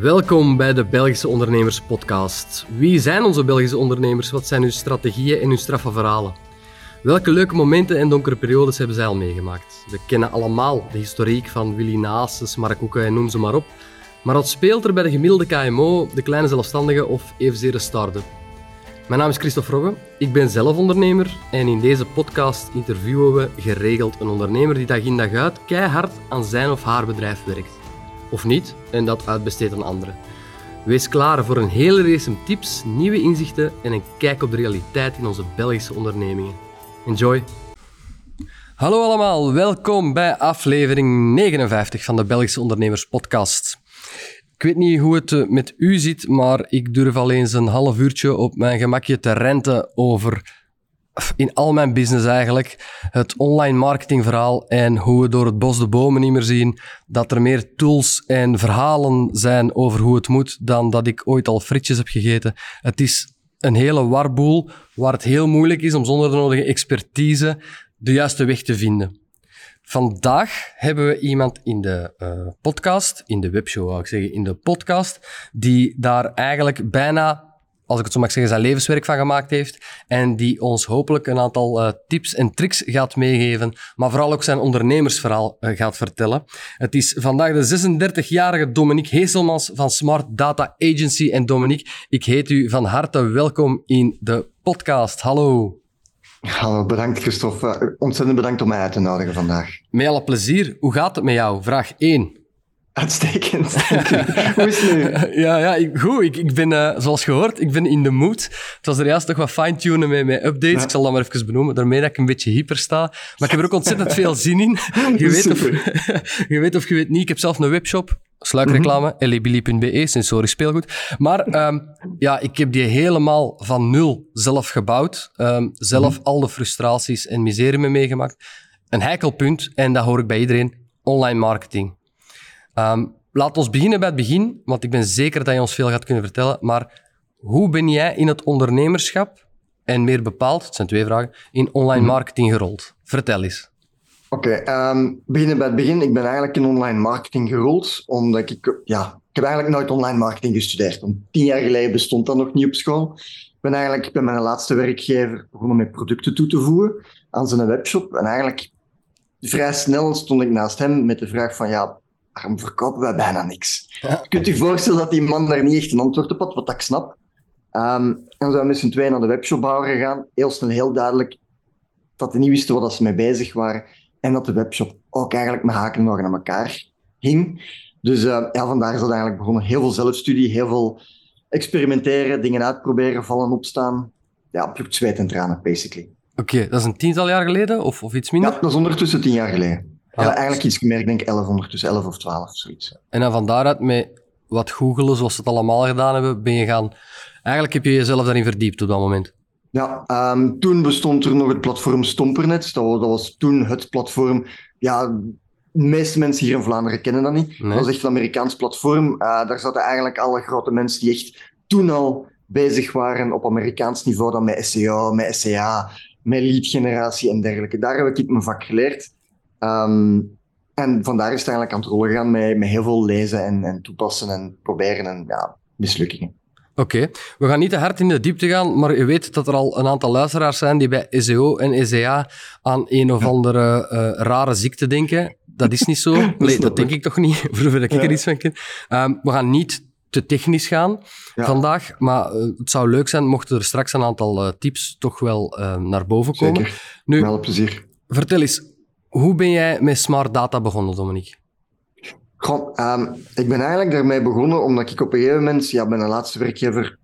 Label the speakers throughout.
Speaker 1: Welkom bij de Belgische Ondernemers Podcast. Wie zijn onze Belgische ondernemers? Wat zijn hun strategieën en hun straffe verhalen? Welke leuke momenten en donkere periodes hebben zij al meegemaakt? We kennen allemaal de historiek van Willy Naases, Mark Hoeken en noem ze maar op. Maar wat speelt er bij de gemiddelde KMO, de kleine zelfstandige of evenzeer de start-up? Mijn naam is Christophe Rogge, ik ben zelf ondernemer en in deze podcast interviewen we geregeld een ondernemer die dag in dag uit keihard aan zijn of haar bedrijf werkt of niet en dat uitbesteedt aan anderen. Wees klaar voor een hele race tips, nieuwe inzichten en een kijk op de realiteit in onze Belgische ondernemingen. Enjoy! Hallo allemaal, welkom bij aflevering 59 van de Belgische Ondernemers Podcast. Ik weet niet hoe het met u zit, maar ik durf al eens een half uurtje op mijn gemakje te renten over in al mijn business eigenlijk, het online marketingverhaal en hoe we door het bos de bomen niet meer zien, dat er meer tools en verhalen zijn over hoe het moet dan dat ik ooit al frietjes heb gegeten. Het is een hele warboel waar het heel moeilijk is om zonder de nodige expertise de juiste weg te vinden. Vandaag hebben we iemand in de uh, podcast, in de webshow wou ik zeggen, in de podcast, die daar eigenlijk bijna als ik het zo mag zeggen, zijn levenswerk van gemaakt heeft. En die ons hopelijk een aantal uh, tips en tricks gaat meegeven, maar vooral ook zijn ondernemersverhaal uh, gaat vertellen. Het is vandaag de 36-jarige Dominique Heeselmans van Smart Data Agency. En Dominique, ik heet u van harte welkom in de podcast. Hallo.
Speaker 2: Hallo, bedankt Christophe. Eh, ontzettend bedankt om mij uit te nodigen vandaag.
Speaker 1: Met alle plezier. Hoe gaat het met jou? Vraag 1.
Speaker 2: Uitstekend. Hoe is het nu?
Speaker 1: Ja, ja ik, goed. Ik, ik ben, uh, zoals gehoord, ik ben in de mood. Het was er juist toch wat fine-tunen met mijn updates. Ik zal dat maar even benoemen, daarmee dat ik een beetje hyper sta. Maar ik heb er ook ontzettend veel zin in. Je weet, of, je weet of je weet niet, ik heb zelf een webshop. Sluikreclame, mm -hmm. sensorisch speelgoed. Maar um, ja, ik heb die helemaal van nul zelf gebouwd. Um, zelf mm -hmm. al de frustraties en miserie mee meegemaakt. Een heikel punt, en dat hoor ik bij iedereen, online marketing. Um, laat ons beginnen bij het begin, want ik ben zeker dat je ons veel gaat kunnen vertellen. Maar hoe ben jij in het ondernemerschap, en meer bepaald, het zijn twee vragen, in online mhm. marketing gerold? Vertel eens.
Speaker 2: Oké, okay, um, beginnen bij het begin. Ik ben eigenlijk in online marketing gerold, omdat ik, ja, ik heb eigenlijk nooit online marketing gestudeerd. Want tien jaar geleden bestond dat nog niet op school. Ik ben eigenlijk bij mijn laatste werkgever begonnen met producten toe te voegen aan zijn webshop. En eigenlijk vrij snel stond ik naast hem met de vraag van, ja, waarom verkopen wij bijna niks? Je kunt je voorstellen dat die man daar niet echt een antwoord op had, wat ik snap. Um, en we zijn met z'n tweeën naar de webshopbouwer gegaan. Heel snel heel duidelijk dat die niet wisten wat ze mee bezig waren. En dat de webshop ook eigenlijk met haken nog aan elkaar hing. Dus uh, ja, vandaar is dat eigenlijk begonnen. Heel veel zelfstudie, heel veel experimenteren, dingen uitproberen, vallen, opstaan. Ja, bloed, zweet en tranen, basically.
Speaker 1: Oké, dat is een tiental jaar geleden of, of iets minder?
Speaker 2: Ja, dat is ondertussen tien jaar geleden. Ja, eigenlijk iets meer, ik denk 11 ondertussen, 11 of 12 of zoiets.
Speaker 1: En dan van daaruit met wat googelen, zoals ze het allemaal gedaan hebben, ben je gaan... Eigenlijk heb je jezelf daarin verdiept op dat moment.
Speaker 2: Ja, um, toen bestond er nog het platform Stompernet. Dat was, dat was toen het platform... Ja, de meeste mensen hier in Vlaanderen kennen dat niet. Dat was echt een Amerikaans platform. Uh, daar zaten eigenlijk alle grote mensen die echt toen al bezig waren op Amerikaans niveau dan met SEO, met SEA, met lead generatie en dergelijke. Daar heb ik mijn vak geleerd. Um, en vandaar is het eigenlijk aan het rollen gaan met, met heel veel lezen en, en toepassen en proberen en ja, mislukkingen.
Speaker 1: Oké, we gaan niet te hard in de diepte gaan, maar je weet dat er al een aantal luisteraars zijn die bij SEO en SEA aan een of andere uh, rare ziekte denken. Dat is niet zo. Nee, dat denk ik toch niet, voor ik er iets van ken. Um, we gaan niet te technisch gaan ja. vandaag, maar uh, het zou leuk zijn mochten er straks een aantal uh, tips toch wel naar boven komen.
Speaker 2: Zeker, nu, met plezier.
Speaker 1: Vertel eens, hoe ben jij met smart data begonnen, Dominique?
Speaker 2: Goh, um, ik ben eigenlijk daarmee begonnen omdat ik op een gegeven moment, ja, bij een laatste werkgever,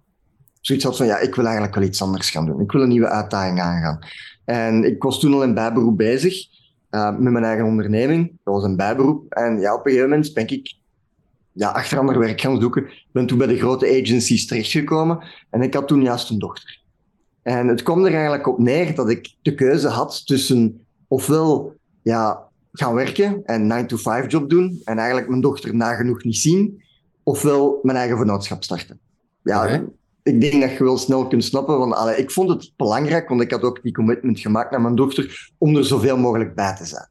Speaker 2: zoiets had van, ja, ik wil eigenlijk wel iets anders gaan doen. Ik wil een nieuwe uitdaging aangaan. En ik was toen al in bijberoep bezig, uh, met mijn eigen onderneming. Dat was een bijberoep. En ja, op een gegeven moment ben ik ja, achter ander werk gaan zoeken. Ben toen bij de grote agencies terechtgekomen en ik had toen juist een dochter. En het kwam er eigenlijk op neer dat ik de keuze had tussen ofwel ja, gaan werken en 9-to-5 job doen en eigenlijk mijn dochter nagenoeg niet zien, ofwel mijn eigen vennootschap starten. Ja, ik denk dat je wel snel kunt snappen, want allee, ik vond het belangrijk, want ik had ook die commitment gemaakt naar mijn dochter om er zoveel mogelijk bij te zijn.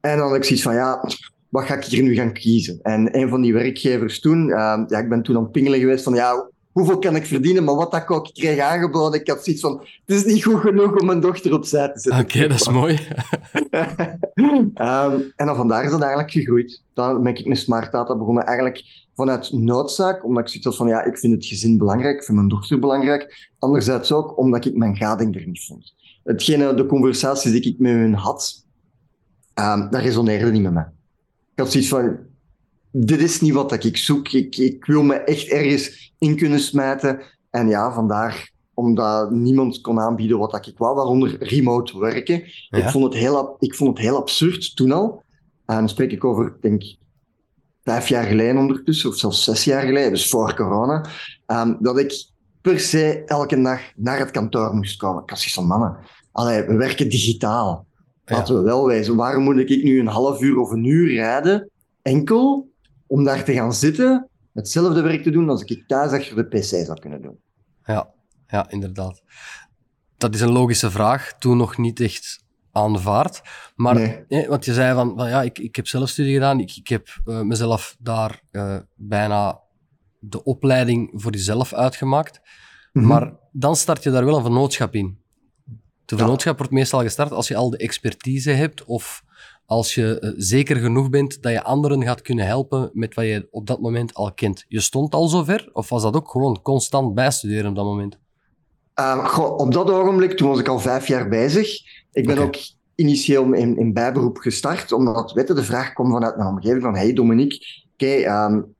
Speaker 2: En dan had ik zoiets van, ja, wat ga ik hier nu gaan kiezen? En een van die werkgevers toen, uh, ja, ik ben toen aan het pingelen geweest van, ja, hoeveel kan ik verdienen? Maar wat dat ik ook kreeg aangeboden, ik had zoiets van, het is niet goed genoeg om mijn dochter opzij te zetten.
Speaker 1: Oké, dat is mooi.
Speaker 2: um, en dan vandaar is dat eigenlijk gegroeid. Dan ben ik met Smart Data begonnen, eigenlijk vanuit noodzaak, omdat ik zoiets had van, ja, ik vind het gezin belangrijk, ik vind mijn dochter belangrijk. Anderzijds ook omdat ik mijn gading er niet vond. Hetgene, de conversaties die ik met hun had, um, dat resoneerde niet met mij. Ik had zoiets van, dit is niet wat ik zoek. Ik, ik wil me echt ergens in kunnen smijten. En ja, vandaar omdat niemand kon aanbieden wat ik wou, waaronder remote werken. Ik, vond het heel, ik vond het heel absurd toen al. En dan spreek ik over, denk vijf jaar geleden ondertussen, of zelfs zes jaar geleden, dus voor corona, um, dat ik per se elke dag naar het kantoor moest komen. Ik zoiets van, mannen, allee, we werken digitaal. Laten we wel wijzen. Waarom moet ik nu een half uur of een uur rijden, enkel om daar te gaan zitten, hetzelfde werk te doen als ik thuis achter de PC zou kunnen doen?
Speaker 1: Ja, ja, inderdaad. Dat is een logische vraag, toen nog niet echt aanvaard. Maar, nee. want je zei van, van, ja, ik, ik heb zelf studie gedaan, ik, ik heb uh, mezelf daar uh, bijna de opleiding voor jezelf uitgemaakt. Mm -hmm. Maar dan start je daar wel een vennootschap in. De vennootschap ja. wordt meestal gestart als je al de expertise hebt of als je uh, zeker genoeg bent dat je anderen gaat kunnen helpen met wat je op dat moment al kent. Je stond al zover of was dat ook gewoon constant bijstuderen op dat moment?
Speaker 2: Uh, goh, op dat ogenblik, toen was ik al vijf jaar bezig. Ik ben okay. ook initieel in, in bijberoep gestart, omdat weten, de vraag kwam vanuit mijn omgeving van hey Dominique, oké, okay, um,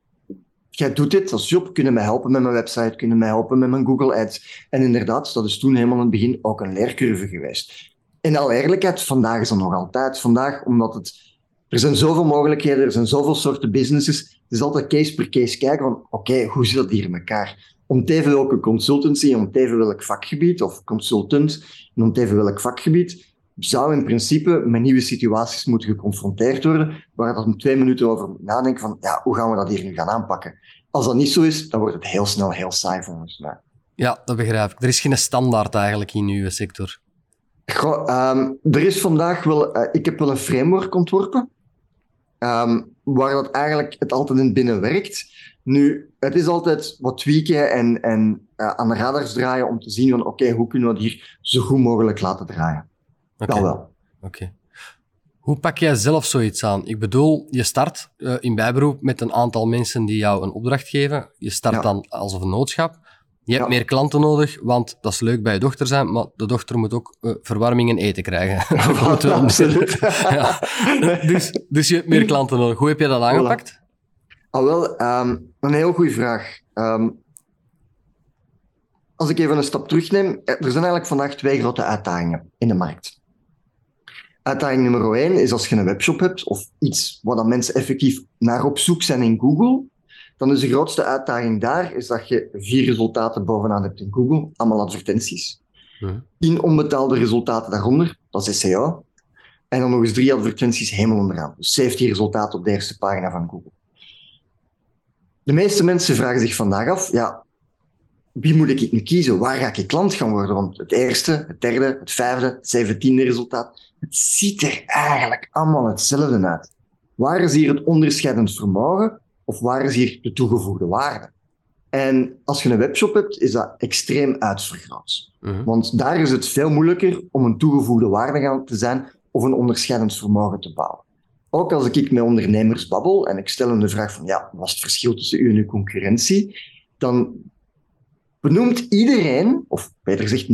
Speaker 2: jij doet dit als job, kunnen mij helpen met mijn website, kunnen mij helpen met mijn Google Ads. En inderdaad, dat is toen helemaal in het begin ook een leercurve geweest. In alle eerlijkheid, vandaag is dat nog altijd. Vandaag, omdat het, er zijn zoveel mogelijkheden, er zijn zoveel soorten businesses. Het is altijd case per case kijken van, oké, hoe zit dat hier in elkaar? Om te even welke consultancy, om te even welk vakgebied, of consultant, en om te even welk vakgebied, zou in principe met nieuwe situaties moeten geconfronteerd worden, waar dat om twee minuten over nadenken van, ja, hoe gaan we dat hier nu gaan aanpakken? Als dat niet zo is, dan wordt het heel snel heel saai volgens mij.
Speaker 1: Ja, dat begrijp ik. Er is geen standaard eigenlijk in uw sector.
Speaker 2: Goh, um, er is vandaag wel... Uh, ik heb wel een framework ontworpen, um, waar dat eigenlijk het altijd in binnen werkt. Nu, het is altijd wat tweaken en, en uh, aan de radars draaien om te zien van, oké, okay, hoe kunnen we dat hier zo goed mogelijk laten draaien?
Speaker 1: Okay.
Speaker 2: Dat wel.
Speaker 1: Oké. Okay. Hoe pak jij zelf zoiets aan? Ik bedoel, je start uh, in bijberoep met een aantal mensen die jou een opdracht geven. Je start ja. dan als een vennootschap. Je hebt ja. meer klanten nodig, want dat is leuk bij je dochter zijn, maar de dochter moet ook uh, verwarming en eten krijgen.
Speaker 2: Absoluut.
Speaker 1: ja. dus, dus je hebt meer klanten nodig. Hoe heb je dat aangepakt?
Speaker 2: Ah, wel, um, een heel goede vraag. Um, als ik even een stap terugneem, er zijn eigenlijk vandaag twee grote uitdagingen in de markt. Uitdaging nummer één is als je een webshop hebt of iets waar dan mensen effectief naar op zoek zijn in Google, dan is de grootste uitdaging daar is dat je vier resultaten bovenaan hebt in Google, allemaal advertenties. Tien onbetaalde resultaten daaronder, dat is SEO. En dan nog eens drie advertenties helemaal onderaan. Dus 17 resultaten op de eerste pagina van Google. De meeste mensen vragen zich vandaag af, ja, wie moet ik nu kiezen? Waar ga ik klant gaan worden? Want het eerste, het derde, het vijfde, het zeventiende resultaat, het ziet er eigenlijk allemaal hetzelfde uit. Waar is hier het onderscheidend vermogen of waar is hier de toegevoegde waarde? En als je een webshop hebt, is dat extreem uitvergroot. Uh-huh. Want daar is het veel moeilijker om een toegevoegde waarde te zijn of een onderscheidend vermogen te bouwen. Ook als ik met ondernemers babbel en ik stel hem de vraag van, ja, wat is het verschil tussen u en uw concurrentie? Dan benoemt iedereen, of beter gezegd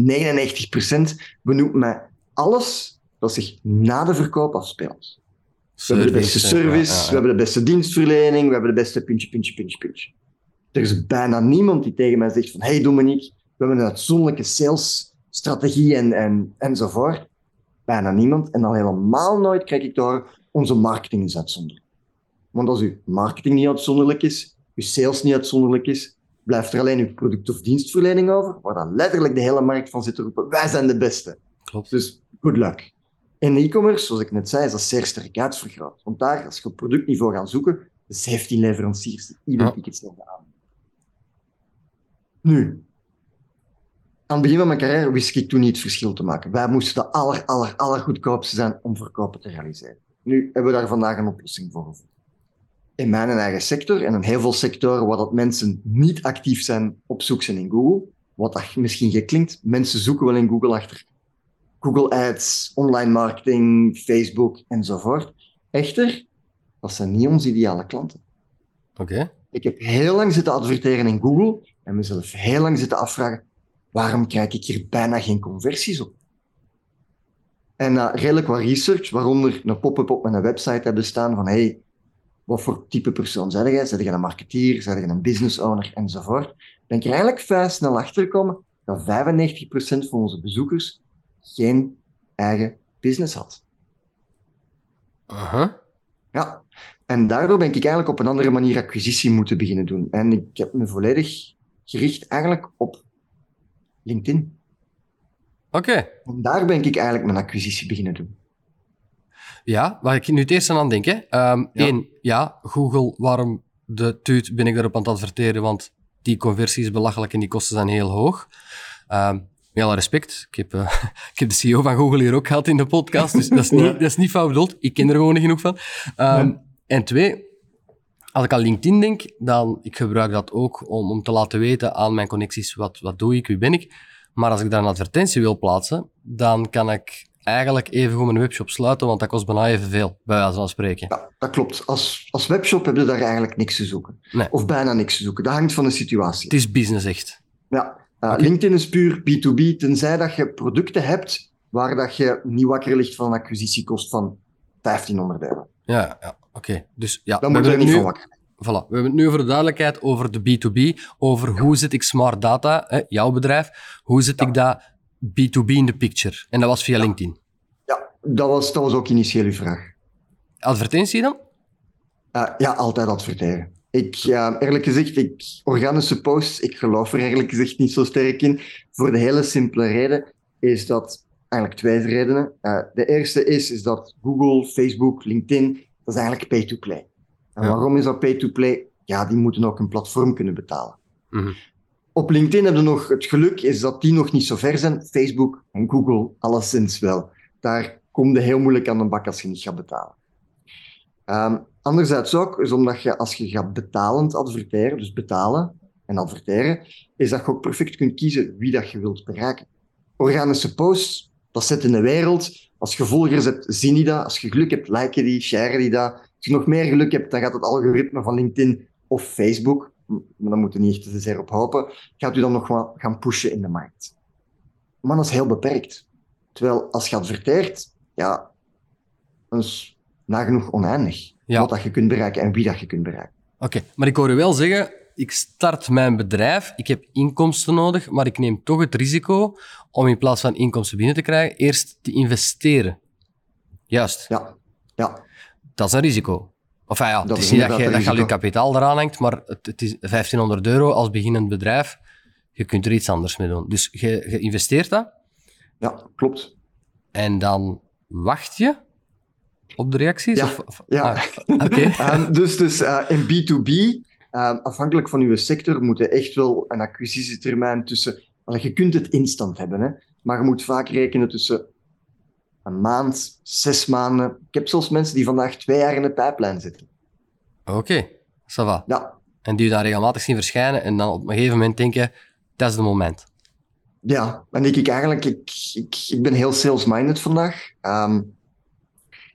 Speaker 2: 99%, benoemt mij alles dat zich na de verkoop afspeelt. We hebben de beste service, ja, ja, ja. we hebben de beste dienstverlening, we hebben de beste puntje, puntje, puntje, puntje. Er is bijna niemand die tegen mij zegt van hey Dominique, we hebben een uitzonderlijke salesstrategie en, en, enzovoort. Bijna niemand. En dan helemaal nooit krijg ik door onze marketing is uitzonderlijk. Want als uw marketing niet uitzonderlijk is, uw sales niet uitzonderlijk is, blijft er alleen uw product- of dienstverlening over, waar dan letterlijk de hele markt van zit te roepen, wij zijn de beste.
Speaker 1: Klopt.
Speaker 2: Dus good luck. In e-commerce, zoals ik net zei, is dat zeer sterk uitvergroot. Want daar, als je op productniveau gaat zoeken, de 17 leveranciers die identiek hetzelfde aan. Nu, aan het begin van mijn carrière wist ik toen niet het verschil te maken. Wij moesten de aller, aller, aller goedkoopste zijn om verkopen te realiseren. Nu hebben we daar vandaag een oplossing voor gevonden. in mijn eigen sector en in heel veel sectoren waar dat mensen niet actief zijn op zoek zijn in Google, wat dat misschien geklinkt, mensen zoeken wel in Google achter Google Ads, online marketing, Facebook enzovoort. Echter, dat zijn niet onze ideale klanten.
Speaker 1: Oké.
Speaker 2: Ik heb heel lang zitten adverteren in Google en mezelf heel lang zitten afvragen, waarom krijg ik hier bijna geen conversies op? En na redelijk wat research, waaronder een pop-up op mijn website hebben staan van hey, wat voor type persoon zijn jij? Zijn je een marketeer? Zijn je een business owner? Enzovoort. Ben ik er eigenlijk vrij snel achter gekomen dat 95% van onze bezoekers geen eigen business had.
Speaker 1: Aha.
Speaker 2: Ja, en daardoor ben ik eigenlijk op een andere manier acquisitie moeten beginnen doen. En ik heb me volledig gericht eigenlijk op LinkedIn.
Speaker 1: Oké.
Speaker 2: En daar ben ik eigenlijk mijn acquisitie beginnen doen.
Speaker 1: Ja, waar ik nu het eerst aan denk. Hè. Ehm,
Speaker 2: Ja.
Speaker 1: Eén, ja, Google, waarom de tuut ben ik daarop aan het adverteren? Want die conversie is belachelijk en die kosten zijn heel hoog. Ehm met alle respect, ik heb, eh, ik heb de CEO van Google hier ook gehad in de podcast, dus dat is niet, dat is niet fout bedoeld. Ik ken er gewoon niet genoeg van. Ehm,
Speaker 2: Nee.
Speaker 1: En twee, als ik aan LinkedIn denk, dan ik gebruik dat ook om, om te laten weten aan mijn connecties wat, wat doe ik, wie ben ik. Maar als ik daar een advertentie wil plaatsen, dan kan ik eigenlijk even goed mijn webshop sluiten, want dat kost bijna evenveel, bij wijze van spreken.
Speaker 2: Ja, dat klopt. Als, als webshop heb je daar eigenlijk niks te zoeken.
Speaker 1: Nee.
Speaker 2: Of bijna niks te zoeken. Dat hangt van de situatie.
Speaker 1: Het is business echt.
Speaker 2: Ja, uh,
Speaker 1: Oké.
Speaker 2: LinkedIn is puur B2B, tenzij dat je producten hebt waar dat je niet wakker ligt van een acquisitiekost van 1500 euro.
Speaker 1: Ja, ja oké. Dus ja,
Speaker 2: Dan
Speaker 1: we
Speaker 2: moet je er niet
Speaker 1: het
Speaker 2: van
Speaker 1: nu,
Speaker 2: wakker.
Speaker 1: voilà, we hebben het nu over de duidelijkheid over de B2B, over hoe zet ik smart data, hè, jouw bedrijf, hoe
Speaker 2: Ja.
Speaker 1: ik dat B2B in de picture? En dat was via LinkedIn.
Speaker 2: Ja, dat was, dat was ook initieel uw vraag.
Speaker 1: Advertentie dan?
Speaker 2: Uh, ja, altijd adverteren. Ik, ja, eerlijk gezegd, ik, organische posts, ik geloof er eerlijk gezegd niet zo sterk in. Voor de hele simpele reden is dat, eigenlijk twee redenen. Uh, de eerste is, is dat Google, Facebook, LinkedIn, dat is eigenlijk pay-to-play. En
Speaker 1: Ja.
Speaker 2: waarom is dat pay-to-play? Ja, die moeten ook een platform kunnen betalen.
Speaker 1: Mhm.
Speaker 2: Op LinkedIn hebben we nog het geluk, is dat die nog niet zo ver zijn. Facebook en Google, alleszins wel. Daar kom je heel moeilijk aan de bak als je niet gaat betalen. Ehm, anderzijds ook, is omdat je als je gaat betalend adverteren, dus betalen en adverteren, is dat je ook perfect kunt kiezen wie dat je wilt bereiken. Organische posts, dat zit in de wereld. Als je volgers hebt, zien die dat. Als je geluk hebt, liken die, sharen die dat. Als je nog meer geluk hebt, dan gaat het algoritme van LinkedIn of Facebook, maar daar moet je niet echt te zeer op hopen, gaat u dan nog wat gaan pushen in de markt. Maar dat is heel beperkt. Terwijl als je adverteert, ja, is nagenoeg oneindig.
Speaker 1: Ja.
Speaker 2: Wat dat je kunt bereiken en wie dat je kunt bereiken.
Speaker 1: Oké, maar ik hoor u wel zeggen, ik start mijn bedrijf, ik heb inkomsten nodig, maar ik neem toch het risico om in plaats van inkomsten binnen te krijgen, eerst te investeren. Juist,
Speaker 2: Ja, ja,
Speaker 1: dat is een risico. Of ja, ja het
Speaker 2: Dat
Speaker 1: is niet dat je, dat
Speaker 2: een
Speaker 1: je al je
Speaker 2: risico.
Speaker 1: kapitaal eraan hangt, maar het, het is 1500 euro als beginnend bedrijf. Je kunt er iets anders mee doen. Dus je, je investeert dat
Speaker 2: ja, klopt.
Speaker 1: en dan wacht je op de reacties?
Speaker 2: Ja,
Speaker 1: Of,
Speaker 2: ja.
Speaker 1: ah, Oké.
Speaker 2: Ehm, dus dus eh, in B2B, ehm, afhankelijk van uw sector, moet je echt wel een acquisitietermijn tussen... Allee, je kunt het instant hebben, hè, maar je moet vaak rekenen tussen een maand, zes maanden. Ik heb zelfs mensen die vandaag twee jaar in de pijplijn zitten.
Speaker 1: Oké, ça va.
Speaker 2: Ja,
Speaker 1: En die je dan regelmatig zien verschijnen en dan op een gegeven moment denken, dat is het moment.
Speaker 2: Ja, en ik, ik eigenlijk, ik, ik, ik ben heel sales-minded vandaag. Ehm,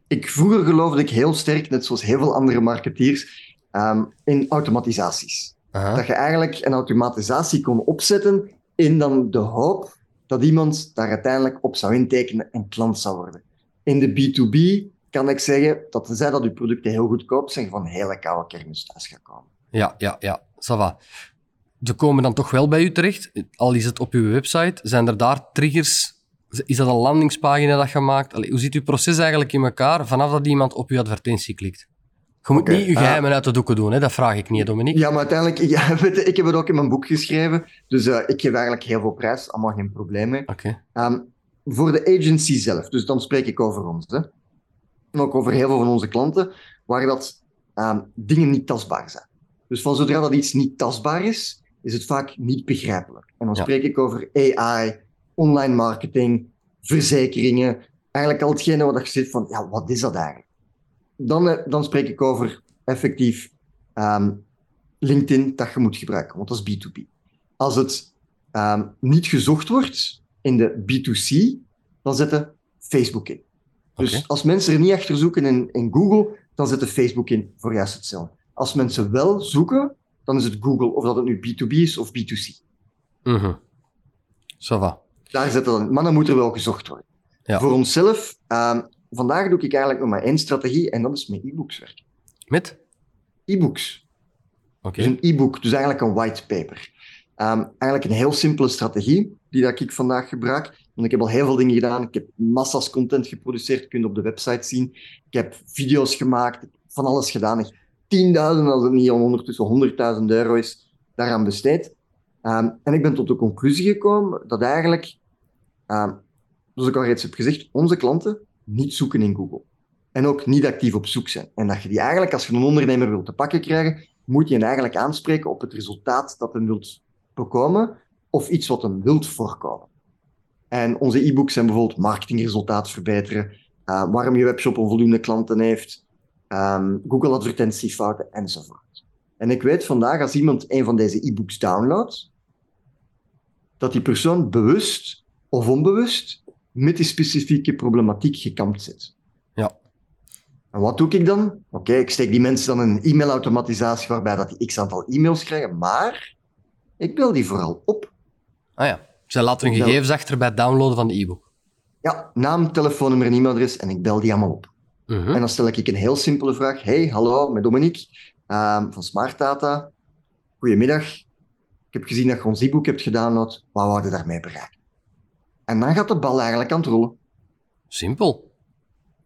Speaker 2: ik, vroeger geloofde ik heel sterk, net zoals heel veel andere marketeers, ehm, in automatisaties.
Speaker 1: Aha.
Speaker 2: Dat je eigenlijk een automatisatie kon opzetten in dan de hoop dat iemand daar uiteindelijk op zou intekenen en klant zou worden. In de B2B kan ik zeggen dat tenzij dat uw producten heel goedkoop zijn, van hele koude kermis thuis gaat komen.
Speaker 1: Ja, ja, ja, va. Ze komen dan toch wel bij u terecht, al is het op uw website. Zijn er daar triggers? Is dat een landingspagina dat je maakt? Allee, hoe zit uw proces eigenlijk in elkaar vanaf dat iemand op uw advertentie klikt? Je moet niet je
Speaker 2: eh,
Speaker 1: geheimen uit de doeken doen, hè? dat vraag ik niet, Dominique.
Speaker 2: Ja, maar uiteindelijk, ik, ja, weet je, ik heb het ook in mijn boek geschreven, dus eh, ik geef eigenlijk heel veel prijs, allemaal geen probleem mee. Ehm, voor de agency zelf, dus dan spreek ik over ons. Hè. En ook over heel veel van onze klanten, waar dat ehm, dingen niet tastbaar zijn. Dus van zodra dat iets niet tastbaar is, is het vaak niet begrijpelijk. En dan
Speaker 1: Ja.
Speaker 2: spreek ik over AI, online marketing, verzekeringen, eigenlijk al hetgene wat je zit van, ja, wat is dat eigenlijk? Dan, eh, dan spreek ik over effectief ehm, LinkedIn dat je moet gebruiken, want dat is B2B. Als het ehm, niet gezocht wordt in de B2C, dan zetten Facebook in. Dus als mensen er niet achter zoeken in, in Google, dan zetten Facebook in voor juist hetzelfde. Als mensen wel zoeken, dan is het Google, of dat het nu B2B is of B2C.
Speaker 1: Mhm. Ça va.
Speaker 2: Daar zetten dan in. Maar dan moet er wel gezocht worden.
Speaker 1: Ja.
Speaker 2: Voor onszelf, ehm, vandaag doe ik eigenlijk nog maar één strategie en dat is met e-books werken.
Speaker 1: Met?
Speaker 2: E-books.
Speaker 1: Oké.
Speaker 2: Dus een e-book, dus eigenlijk een white paper. Ehm, eigenlijk een heel simpele strategie die dat ik vandaag gebruik. Want ik heb al heel veel dingen gedaan. Ik heb massa's content geproduceerd, kun je op de website zien. Ik heb video's gemaakt, ik heb van alles gedaan. Tienduizenden, als het niet ondertussen honderdduizend euro is, daaraan besteed. Ehm, en ik ben tot de conclusie gekomen dat eigenlijk, ehm, zoals ik al reeds heb gezegd, onze klanten niet zoeken in Google. En ook niet actief op zoek zijn. En dat je die eigenlijk, als je een ondernemer wilt te pakken krijgen, moet je hen eigenlijk aanspreken op het resultaat dat hem wilt bekomen of iets wat hem wilt voorkomen. En onze e-books zijn bijvoorbeeld marketingresultaat verbeteren, eh, waarom je webshop onvoldoende klanten heeft, ehm, Google advertentiefouten enzovoort. En ik weet vandaag, als iemand een van deze e-books downloadt, dat die persoon bewust of onbewust met die specifieke problematiek gekampt zit.
Speaker 1: Ja.
Speaker 2: En wat doe ik dan? Oké, ik steek die mensen dan een e-mailautomatisatie waarbij dat die x aantal e-mails krijgen, maar ik bel die vooral op.
Speaker 1: Ah ja. Zij laten hun gegevens achter bij het downloaden van de e-book.
Speaker 2: Ja, naam, telefoonnummer en e-mailadres en ik bel die allemaal op.
Speaker 1: Mhm.
Speaker 2: En dan stel ik een heel simpele vraag. Hey, hallo, met Dominique ehm, van Smart Data. Goedemiddag. Ik heb gezien dat je ons e-book hebt gedownload. Wat wou je daarmee bereiken? En dan gaat de bal eigenlijk aan het rollen.
Speaker 1: Simpel.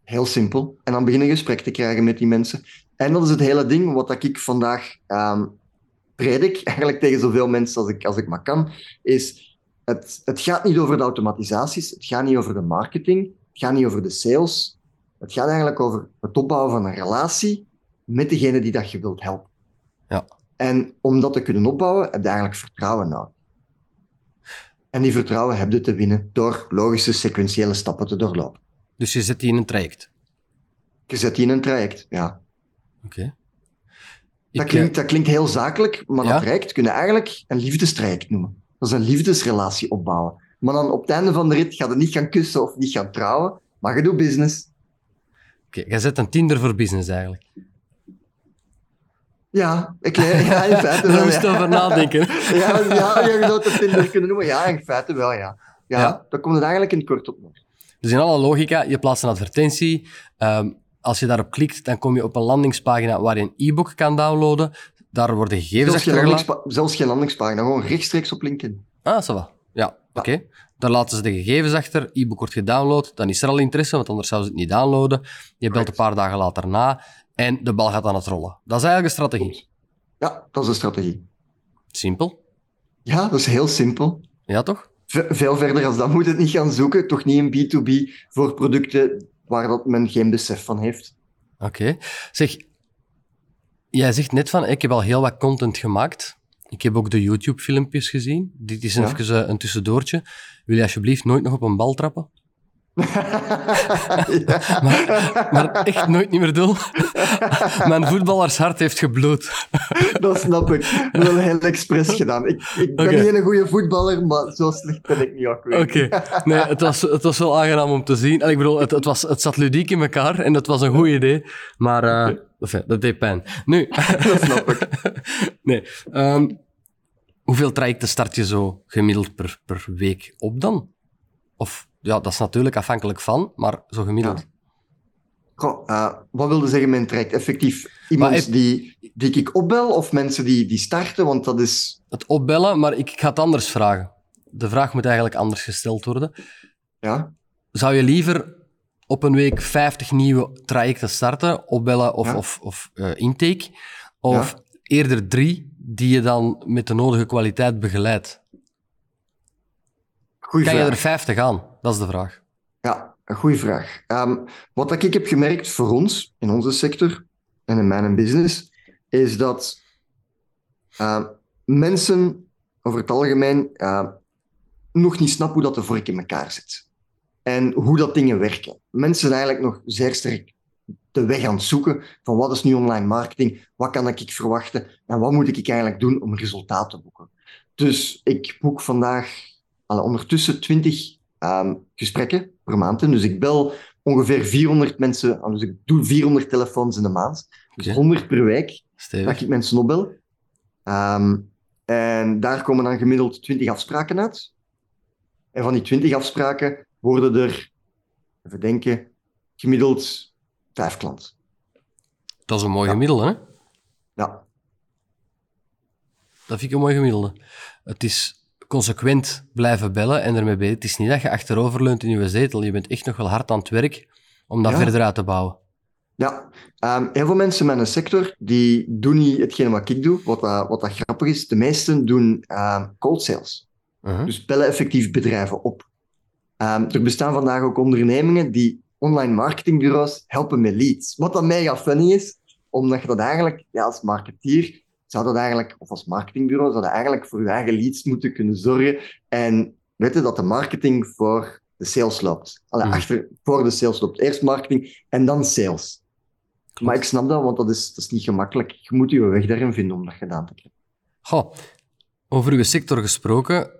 Speaker 2: Heel simpel. En dan begin je een gesprek te krijgen met die mensen. En dat is het hele ding wat ik vandaag ehm predik, eigenlijk tegen zoveel mensen als ik, als ik maar kan, is het, het gaat niet over de automatisaties, het gaat niet over de marketing, het gaat niet over de sales. Het gaat eigenlijk over het opbouwen van een relatie met degene die dat je wilt helpen.
Speaker 1: Ja.
Speaker 2: En om dat te kunnen opbouwen, heb je eigenlijk vertrouwen nodig. En die vertrouwen heb je te winnen door logische sequentiële stappen te doorlopen.
Speaker 1: Dus je zet die in een traject.
Speaker 2: Je zet die in een traject, ja.
Speaker 1: Oké.
Speaker 2: Dat, klinkt, dat klinkt heel zakelijk, maar
Speaker 1: Ja.
Speaker 2: dat traject kun je eigenlijk een liefdestraject noemen. Dat is een liefdesrelatie opbouwen. Maar dan op het einde van de rit gaat je niet gaan kussen of niet gaan trouwen, maar je doet business.
Speaker 1: eh, Oké, jij zet een Tinder voor business eigenlijk.
Speaker 2: Ja, ik, ja in feite
Speaker 1: Daar
Speaker 2: wel.
Speaker 1: moest je
Speaker 2: Ja,
Speaker 1: over nadenken.
Speaker 2: ja, ja je zou het Tinder kunnen noemen. Ja, in feite wel, ja. Ja,
Speaker 1: Ja.
Speaker 2: daar komt het eigenlijk in het kort op.
Speaker 1: Dus in alle logica, je plaatst een advertentie. Ehm, als je daarop klikt, dan kom je op een landingspagina waar je een e-book kan downloaden. Daar worden gegevens
Speaker 2: Zelfs geen, zelfs geen landingspagina, gewoon rechtstreeks op LinkedIn.
Speaker 1: Ah, ça va. Ja, oké. Daar laten ze de gegevens achter. E-book wordt gedownload. Dan is er al interesse, want anders zouden ze het niet downloaden. Je belt een paar dagen later na en de bal gaat aan het rollen. Dat is eigenlijk een strategie.
Speaker 2: Ja, dat is een strategie.
Speaker 1: Simpel.
Speaker 2: Ja, dat is heel simpel.
Speaker 1: Ja, toch?
Speaker 2: Ve- veel verder als dat moet het niet gaan zoeken. Toch niet in B2B voor producten waar dat men geen besef van heeft.
Speaker 1: Oké. Zeg, jij zegt net van, ik heb al heel wat content gemaakt. Ik heb ook de YouTube-filmpjes gezien. Dit is
Speaker 2: Ja.
Speaker 1: even eh, een tussendoortje. Wil je alsjeblieft nooit nog op een bal trappen?
Speaker 2: Ja.
Speaker 1: Maar echt nooit niet meer doen. Mijn voetballershart heeft gebloed.
Speaker 2: dat snap ik. Wel heel expres gedaan. Ik, ik ben
Speaker 1: Oké.
Speaker 2: niet een goede voetballer, maar zo slecht ben ik niet. ook weer.
Speaker 1: Oké. Nee, het was, het was wel aangenaam om te zien. En ik bedoel, het, het, was, het zat ludiek in elkaar en dat was een goed idee. Maar enfin, dat deed pijn. Nu.
Speaker 2: Dat snap ik.
Speaker 1: nee. ehm, hoeveel trajecten start je zo gemiddeld per, per week op dan? Of, ja, dat is natuurlijk afhankelijk van, maar zo gemiddeld.
Speaker 2: Ja. Goh, eh, wat wilde zeggen een traject? Effectief iemand
Speaker 1: heb-
Speaker 2: die, die ik opbel of mensen die, die starten? Want dat is...
Speaker 1: Het opbellen, maar ik, ik ga het anders vragen. De vraag moet eigenlijk anders gesteld worden.
Speaker 2: Ja,
Speaker 1: Zou je liever op een week 50 nieuwe trajecten starten, opbellen of,
Speaker 2: Ja.
Speaker 1: of, of eh, intake? Of eerder drie die je dan met de nodige kwaliteit begeleidt?
Speaker 2: goeie
Speaker 1: Kan je er 50 aan? Dat is de vraag.
Speaker 2: Ja, een goede vraag. Ehm, wat ik heb gemerkt voor ons, in onze sector en in mijn business, is dat ehm, mensen over het algemeen ehm, nog niet snappen hoe dat de vork in elkaar zit. En hoe dat dingen werken. Mensen zijn eigenlijk nog zeer sterk de weg aan het zoeken van wat is nu online marketing, wat kan ik verwachten en wat moet ik eigenlijk doen om resultaat te boeken. Dus ik boek vandaag al ondertussen 20 ehm, gesprekken per maand. Dus ik bel ongeveer 400 mensen, dus ik doe 400 telefoons in de maand. Dus 100 per week Stevig. dat ik mensen opbel. Um, en daar komen dan gemiddeld 20 afspraken uit. En van die 20 afspraken worden er, even denken, gemiddeld 5 klanten.
Speaker 1: Dat is een mooi gemiddelde, hè?
Speaker 2: Ja.
Speaker 1: Dat vind ik een mooi gemiddelde. Het is consequent blijven bellen en ermee bezig. Het is niet dat je achteroverleunt in je zetel. Je bent echt nog wel hard aan het werk om dat verder uit te bouwen.
Speaker 2: Ja, um, heel veel mensen in mijn sector die doen niet hetgene wat ik doe, wat, dat, wat dat grappig is. De meesten doen um, cold sales. Uh-huh. Dus bellen effectief bedrijven op. Um, er bestaan vandaag ook ondernemingen die online marketingbureaus helpen met leads. Wat dan mega funny is, omdat je dat eigenlijk ja, als marketeer zou dat eigenlijk, of als marketingbureau, zou dat eigenlijk voor je eigen leads moeten kunnen zorgen. En weten dat de marketing voor de sales loopt. Allee, hmm. achter, voor de sales loopt. Eerst marketing en dan sales. Maar ik snap dat, want dat is, dat is niet gemakkelijk. Je moet je weg daarin vinden om dat gedaan te krijgen.
Speaker 1: Goh, over uw sector gesproken.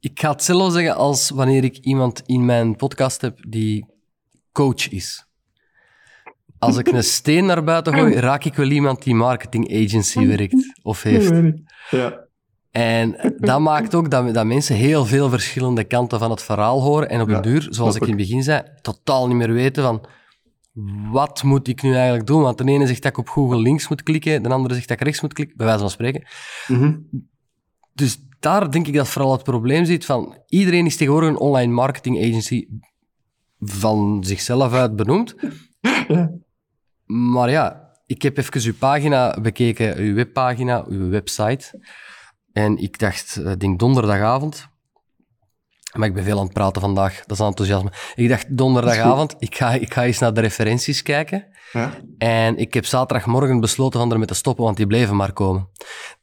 Speaker 1: Ik ga hetzelfde zeggen als wanneer ik iemand in mijn podcast heb die coach is. Als ik een steen naar buiten gooi, raak ik wel iemand die marketing agency werkt of heeft.
Speaker 2: Ja.
Speaker 1: En dat maakt ook dat, dat mensen heel veel verschillende kanten van het verhaal horen en op een duur, zoals ik in het begin zei, totaal niet meer weten van wat moet ik nu eigenlijk doen? Want de ene zegt dat ik op Google links moet klikken, de andere zegt dat ik rechts moet klikken, bij wijze van spreken.
Speaker 2: Mhm.
Speaker 1: Dus daar denk ik dat vooral het probleem zit van iedereen is tegenwoordig een online marketing agency van zichzelf uit benoemd. Ja. Maar ja, ik heb even uw pagina bekeken, uw webpagina, uw website. En ik dacht, ik denk donderdagavond. Maar ik ben veel aan het praten vandaag, dat is enthousiasme. Ik dacht donderdagavond, ik ga, ik ga eens naar de referenties kijken.
Speaker 2: Ja.
Speaker 1: En ik heb zaterdagmorgen besloten van ermee te stoppen, want die bleven maar komen.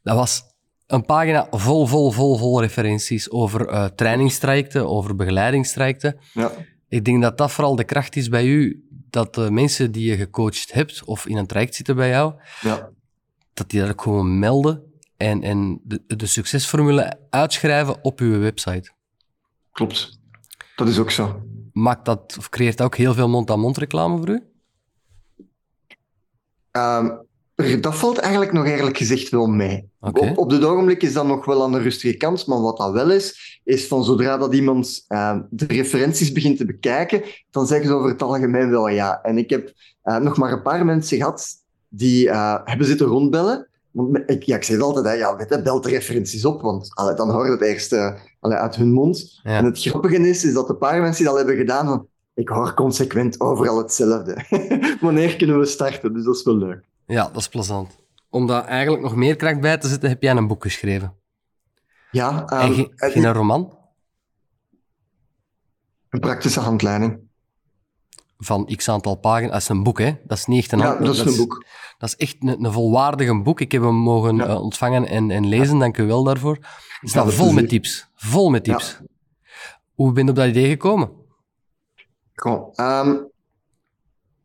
Speaker 1: Dat was een pagina vol, vol, vol, vol referenties over uh, trainingstrajecten, over begeleidingstrajecten.
Speaker 2: Ja.
Speaker 1: Ik denk dat dat vooral de kracht is bij u, dat de mensen die je gecoacht hebt of in een traject zitten bij jou,
Speaker 2: ja.
Speaker 1: dat die dat ook gewoon melden en, en de, de succesformule uitschrijven op uw website.
Speaker 2: Klopt. Dat is ook zo.
Speaker 1: Maakt dat, of creëert dat ook heel veel mond-aan-mond reclame voor u?
Speaker 2: Um, dat valt eigenlijk nog eerlijk gezegd wel mee.
Speaker 1: Op,
Speaker 2: op dit ogenblik is dat nog wel aan de rustige kant, maar wat dat wel is, is van zodra dat iemand uh, de referenties begint te bekijken, dan zeggen ze over het algemeen wel ja. En ik heb uh, nog maar een paar mensen gehad die uh, hebben zitten rondbellen. Want ik, ja, ik zeg altijd, hè, ja, weet bel de referenties op, want allee, dan hoor je het eerst allee, uit hun mond.
Speaker 1: Ja.
Speaker 2: En het grappige is, is dat de paar mensen die dat hebben gedaan, van, ik hoor consequent overal hetzelfde. Wanneer kunnen we starten? Dus dat is wel leuk.
Speaker 1: Ja, dat is plezant. Om daar eigenlijk nog meer kracht bij te zetten, heb jij een boek geschreven.
Speaker 2: Ja.
Speaker 1: Um, en geen, geen roman?
Speaker 2: Een praktische handleiding.
Speaker 1: Van x aantal pagina's. Dat is een boek, hè? Dat is niet echt een
Speaker 2: Ja, dat is een boek.
Speaker 1: Dat is echt een, een volwaardige boek. Ik heb hem mogen
Speaker 2: Ja.
Speaker 1: uh, ontvangen en, en lezen, dank u wel daarvoor. Het staat vol met tips. Vol met tips. Hoe ben je op dat idee gekomen?
Speaker 2: Goh, ehm,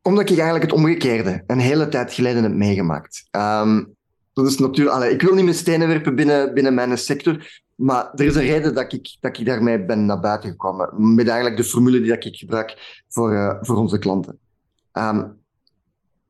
Speaker 2: omdat ik eigenlijk het omgekeerde een hele tijd geleden heb meegemaakt. Ehm, dat is natuurlijk, ik wil niet met stenen werpen binnen, binnen mijn sector, maar er is een reden dat ik, dat ik daarmee ben naar buiten gekomen. Met eigenlijk de formule die dat ik gebruik voor, eh, voor onze klanten. Ehm,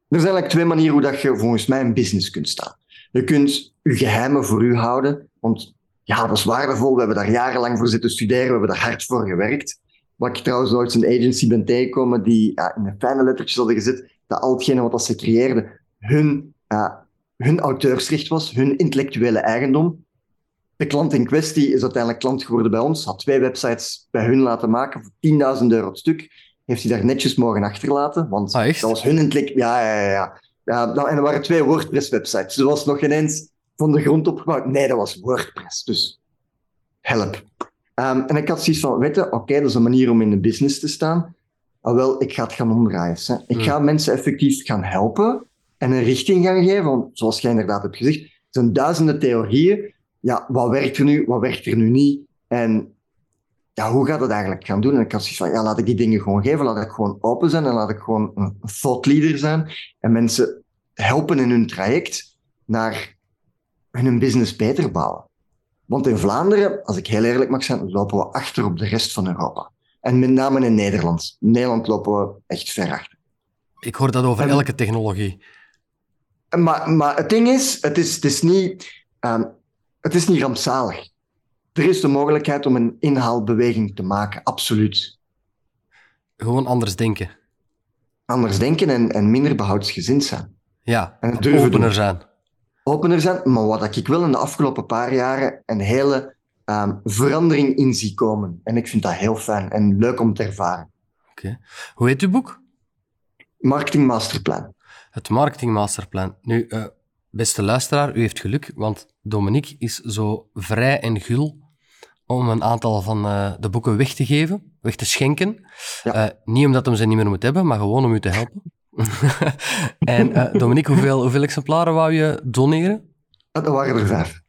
Speaker 2: er zijn eigenlijk twee manieren hoe dat je volgens mij een business kunt staan. Je kunt je geheimen voor u houden, want ja, dat is waardevol. We hebben daar jarenlang voor zitten studeren, we hebben daar hard voor gewerkt. Wat ik trouwens nooit een agency ben tegengekomen die ja, in de fijne lettertjes hadden gezet dat al hetgene wat dat ze creëerden hun, uh, hun auteursrecht was, hun intellectuele eigendom. De klant in kwestie is uiteindelijk klant geworden bij ons, had twee websites bij hun laten maken voor 10.000 euro het stuk. Heeft hij daar netjes mogen achterlaten, want
Speaker 1: Ah,
Speaker 2: dat was hun intellect... Ja, ja, ja. ja. ja nou, en er waren twee WordPress-websites. Dus dat was nog ineens van de grond opgebouwd. Nee, dat was WordPress. Dus help. Um, en ik had zoiets van, weet je, oké, dat is een manier om in de business te staan. Maar wel, ik ga het gaan omdraaien. Hè. Ik
Speaker 1: Hmm.
Speaker 2: ga mensen effectief gaan helpen en een richting gaan geven. Want zoals jij inderdaad hebt gezegd, er zijn duizenden theorieën. Ja, wat werkt er nu, wat werkt er nu niet? En ja, hoe gaat het eigenlijk gaan doen? En ik had zoiets van, ja, laat ik die dingen gewoon geven, laat ik gewoon open zijn en laat ik gewoon een thought leader zijn en mensen helpen in hun traject naar hun business beter bouwen. Want in Vlaanderen, als ik heel eerlijk mag zijn, lopen we achter op de rest van Europa. En met name in Nederland. In Nederland lopen we echt ver achter.
Speaker 1: Ik hoor dat over elke technologie.
Speaker 2: Maar, maar het ding is, het is, het is, niet, um, het is niet rampzalig. Er is de mogelijkheid om een inhaalbeweging te maken, absoluut.
Speaker 1: Gewoon anders denken.
Speaker 2: Anders denken en, en minder behoudsgezind zijn.
Speaker 1: Ja, en opener doen. zijn.
Speaker 2: Opener zijn, maar wat ik wel in de afgelopen paar jaren een hele um, verandering in zie komen. En ik vind dat heel fijn en leuk om te ervaren.
Speaker 1: Oké. Hoe heet uw boek?
Speaker 2: Marketing Masterplan.
Speaker 1: Het Marketing Masterplan. Nu, uh, beste luisteraar, u heeft geluk, want Dominique is zo vrij en gul om een aantal van uh, de boeken weg te geven, weg te schenken. Ja. Uh, niet omdat hem ze niet meer moet hebben, maar gewoon om u te helpen. en Dominique, hoeveel, hoeveel exemplaren wou je doneren?
Speaker 2: Dat waren er vijf.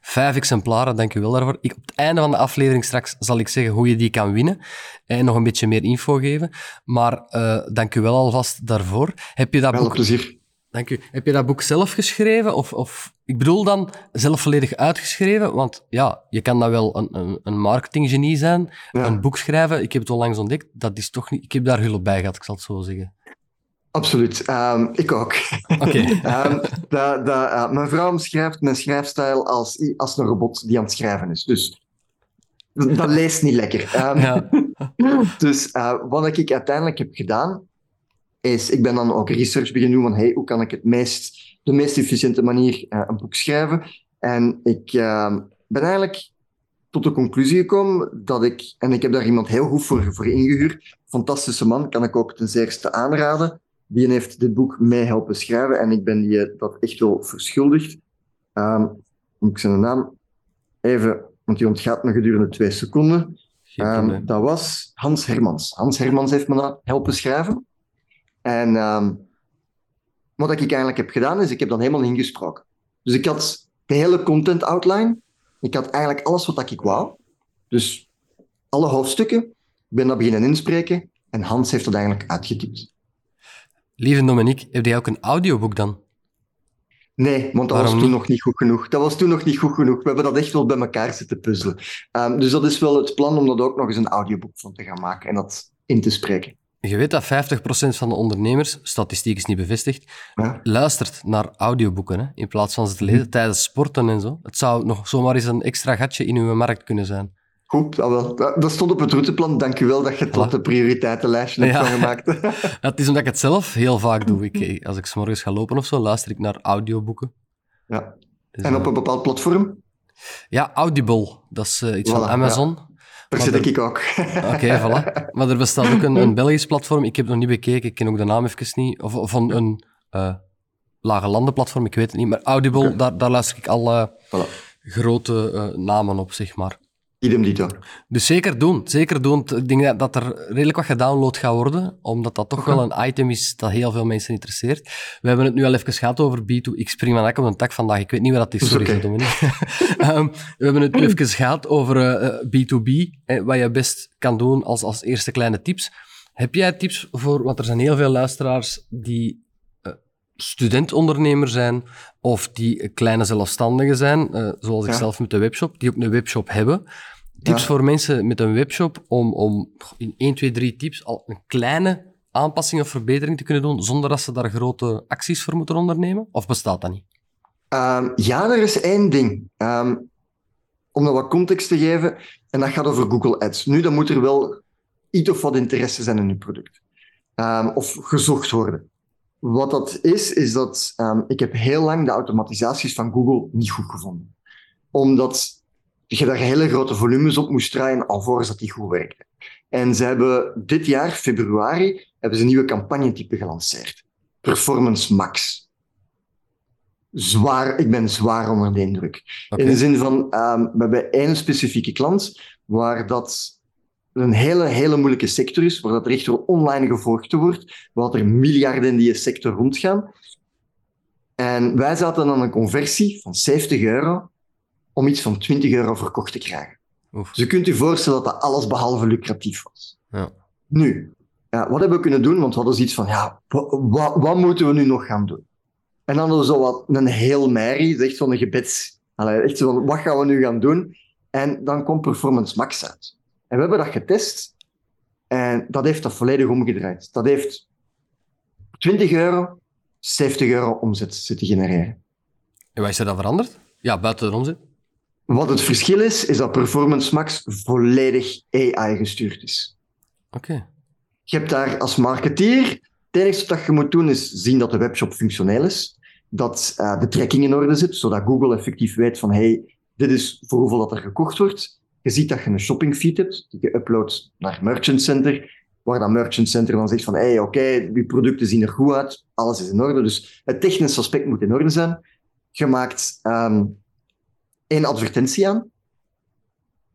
Speaker 1: Vijf exemplaren, dank u wel daarvoor. Ik, op het einde van de aflevering straks zal ik zeggen hoe je die kan winnen en nog een beetje meer info geven. Maar uh, dank u wel alvast daarvoor. Heb je dat
Speaker 2: wel
Speaker 1: boek...
Speaker 2: plezier.
Speaker 1: Dank u. Heb je dat boek zelf geschreven? Of, of, ik bedoel dan zelf volledig uitgeschreven? Want ja, je kan dan wel een, een, een marketinggenie zijn, een boek schrijven. Ik heb het onlangs ontdekt. Dat is toch niet... Ik heb daar hulp bij gehad, ik zal het zo zeggen.
Speaker 2: Absoluut. Um, ik ook. Um, uh, mijn vrouw schrijft mijn schrijfstijl als, als een robot die aan het schrijven is. Dus dat leest niet lekker. Um, ja. dus uh, wat ik uiteindelijk heb gedaan, is ik ben dan ook research beginnen doen van hey, hoe kan ik het meest, de meest efficiënte manier uh, een boek schrijven. En ik ben eigenlijk tot de conclusie gekomen dat ik, en ik heb daar iemand heel goed voor, voor ingehuurd, fantastische man, kan ik ook ten zeerste aanraden, die heeft dit boek mee helpen schrijven en ik ben die dat echt wel verschuldigd. Um, moet ik zijn naam even, want die ontgaat me gedurende twee seconden. Um, dat was Hans Hermans. Hans Hermans heeft me dat helpen schrijven. En um, wat ik eigenlijk heb gedaan, is ik heb dan helemaal ingesproken. Dus ik had de hele content outline. Ik had eigenlijk alles wat ik wou. Dus alle hoofdstukken. Ik ben dat beginnen inspreken. En Hans heeft dat eigenlijk uitgetypt.
Speaker 1: Lieve Dominique, heb jij ook een audioboek dan?
Speaker 2: Nee, want dat was toen nog niet goed genoeg. Dat was toen nog niet goed genoeg. We hebben dat echt wel bij elkaar zitten puzzelen. Um, dus dat is wel het plan om dat ook nog eens een audioboek van te gaan maken en dat in te spreken.
Speaker 1: Je weet dat 50% van de ondernemers, statistiek is niet bevestigd, luistert naar audioboeken hè, in plaats van ze te lezen hm. tijdens sporten en zo. Het zou nog zomaar eens een extra gatje in uw markt kunnen zijn.
Speaker 2: Goed, dat wel. Dat stond op het routeplan. Dank je wel dat je het op de prioriteitenlijstje hebt ja. gemaakt.
Speaker 1: het is omdat ik het zelf heel vaak doe. Ik, eh, als ik s morgens ga lopen of zo, luister ik naar audioboeken.
Speaker 2: Ja. Dus, en op een bepaald platform?
Speaker 1: Ja, Audible. Dat is uh, iets van Amazon. Ja.
Speaker 2: Daar zit ik ook.
Speaker 1: Oké, voilà. Maar er bestaat ook een, een Belgisch platform. Ik heb het nog niet bekeken. Ik ken ook de naam even niet. Of van een uh, lage landenplatform, ik weet het niet. Maar Audible, daar, daar luister ik alle voilà. grote namen op, zeg maar.
Speaker 2: Idem dito.
Speaker 1: Dus zeker doen, zeker doen. Ik denk dat er redelijk wat gedownload gaat worden, omdat dat toch wel een item is dat heel veel mensen interesseert. We hebben het nu al even gehad over B2. Ik spring van op een tak vandaag, ik weet niet wat dat is, sorry okay. Dominique. um, we hebben het nu even gehad over B2B, eh, eh, wat je best kan doen als, als eerste kleine tips. Heb jij tips voor, want er zijn heel veel luisteraars die studentondernemer zijn, of die kleine zelfstandigen zijn, uh, zoals ik zelf met de webshop, die ook een webshop hebben. Tips voor mensen met een webshop om, om in 1, 2, 3 tips al een kleine aanpassing of verbetering te kunnen doen zonder dat ze daar grote acties voor moeten ondernemen? Of bestaat dat niet?
Speaker 2: Um, ja, er is één ding. Um, om dat wat context te geven, en dat gaat over Google Ads. Nu, dan moet er wel iets of wat interesse zijn in je product. Um, of gezocht worden. Wat dat is, is dat ik heb heel lang de automatisaties van Google niet goed gevonden. Omdat je daar hele grote volumes op moest draaien alvorens dat die goed werkte. En ze hebben dit jaar, februari, hebben ze een nieuwe campagnetype gelanceerd. Performance Max. Zwaar, ik ben zwaar onder de indruk. In de zin van, um, we hebben één specifieke klant waar dat een hele, hele moeilijke sector is, waar dat er echt door online gevolgd wordt, waar er miljarden in die sector rondgaan. En wij zaten aan een conversie van 70 euro om iets van 20 euro verkocht te krijgen.
Speaker 1: Oef.
Speaker 2: Dus je kunt je voorstellen dat dat alles behalve lucratief was.
Speaker 1: Ja.
Speaker 2: Nu, ja, wat hebben we kunnen doen? Want we hadden zoiets van, ja, wat, wat moeten we nu nog gaan doen? En dan hadden we zo wat een heel Mary, echt zo'n gebeds... Allee, echt zo van, wat gaan we nu gaan doen? En dan komt Performance Max uit. En we hebben dat getest. En dat heeft dat volledig omgedraaid. Dat heeft 20 euro, 70 euro omzet zitten genereren.
Speaker 1: En wat is er dan veranderd? Ja, buiten de omzet.
Speaker 2: Wat het verschil is, is dat Performance Max volledig AI gestuurd is.
Speaker 1: Oké.
Speaker 2: Je hebt daar als marketeer, het enige wat je moet doen is zien dat de webshop functioneel is. Dat eh, de tracking in orde zit, zodat Google effectief weet van hey, dit is voor hoeveel dat er gekocht wordt. Je ziet dat je een shopping feed hebt, die je uploadt naar Merchant Center, waar dat Merchant Center dan zegt van hey, oké, die producten zien er goed uit, alles is in orde. Dus het technische aspect moet in orde zijn. Je maakt ehm, één advertentie aan,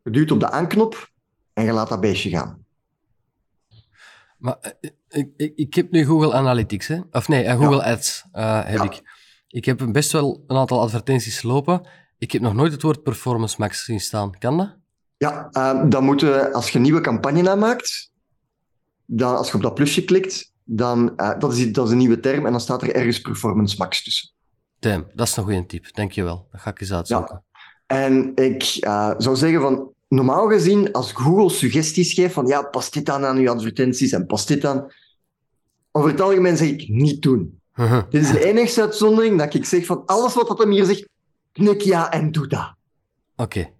Speaker 2: je duwt op de aanknop en je laat dat beestje gaan.
Speaker 1: Maar eh, ik, ik, ik heb nu Google Analytics, hè? of nee, eh, Google Ads eh, heb
Speaker 2: Ja.
Speaker 1: ik. Ik heb best wel een aantal advertenties lopen. Ik heb nog nooit het woord Performance Max zien staan. Kan dat?
Speaker 2: Ja, ehm, dan moeten we, als je een nieuwe campagne aanmaakt, dan, als je op dat plusje klikt, dan, eh, dat, is, dat is een nieuwe term en dan staat er ergens Performance Max tussen.
Speaker 1: Damn, dat is een goede tip. Dankjewel. Dat ga ik eens uitzoeken.
Speaker 2: En ik eh, zou zeggen van, normaal gezien, als Google suggesties geeft van, ja, past dit aan aan uw advertenties en past dit aan, over het algemeen zeg ik niet doen. Dit is de enige uitzondering dat ik zeg van, alles wat dat hem hier zegt, knik ja en doe dat.
Speaker 1: Oké.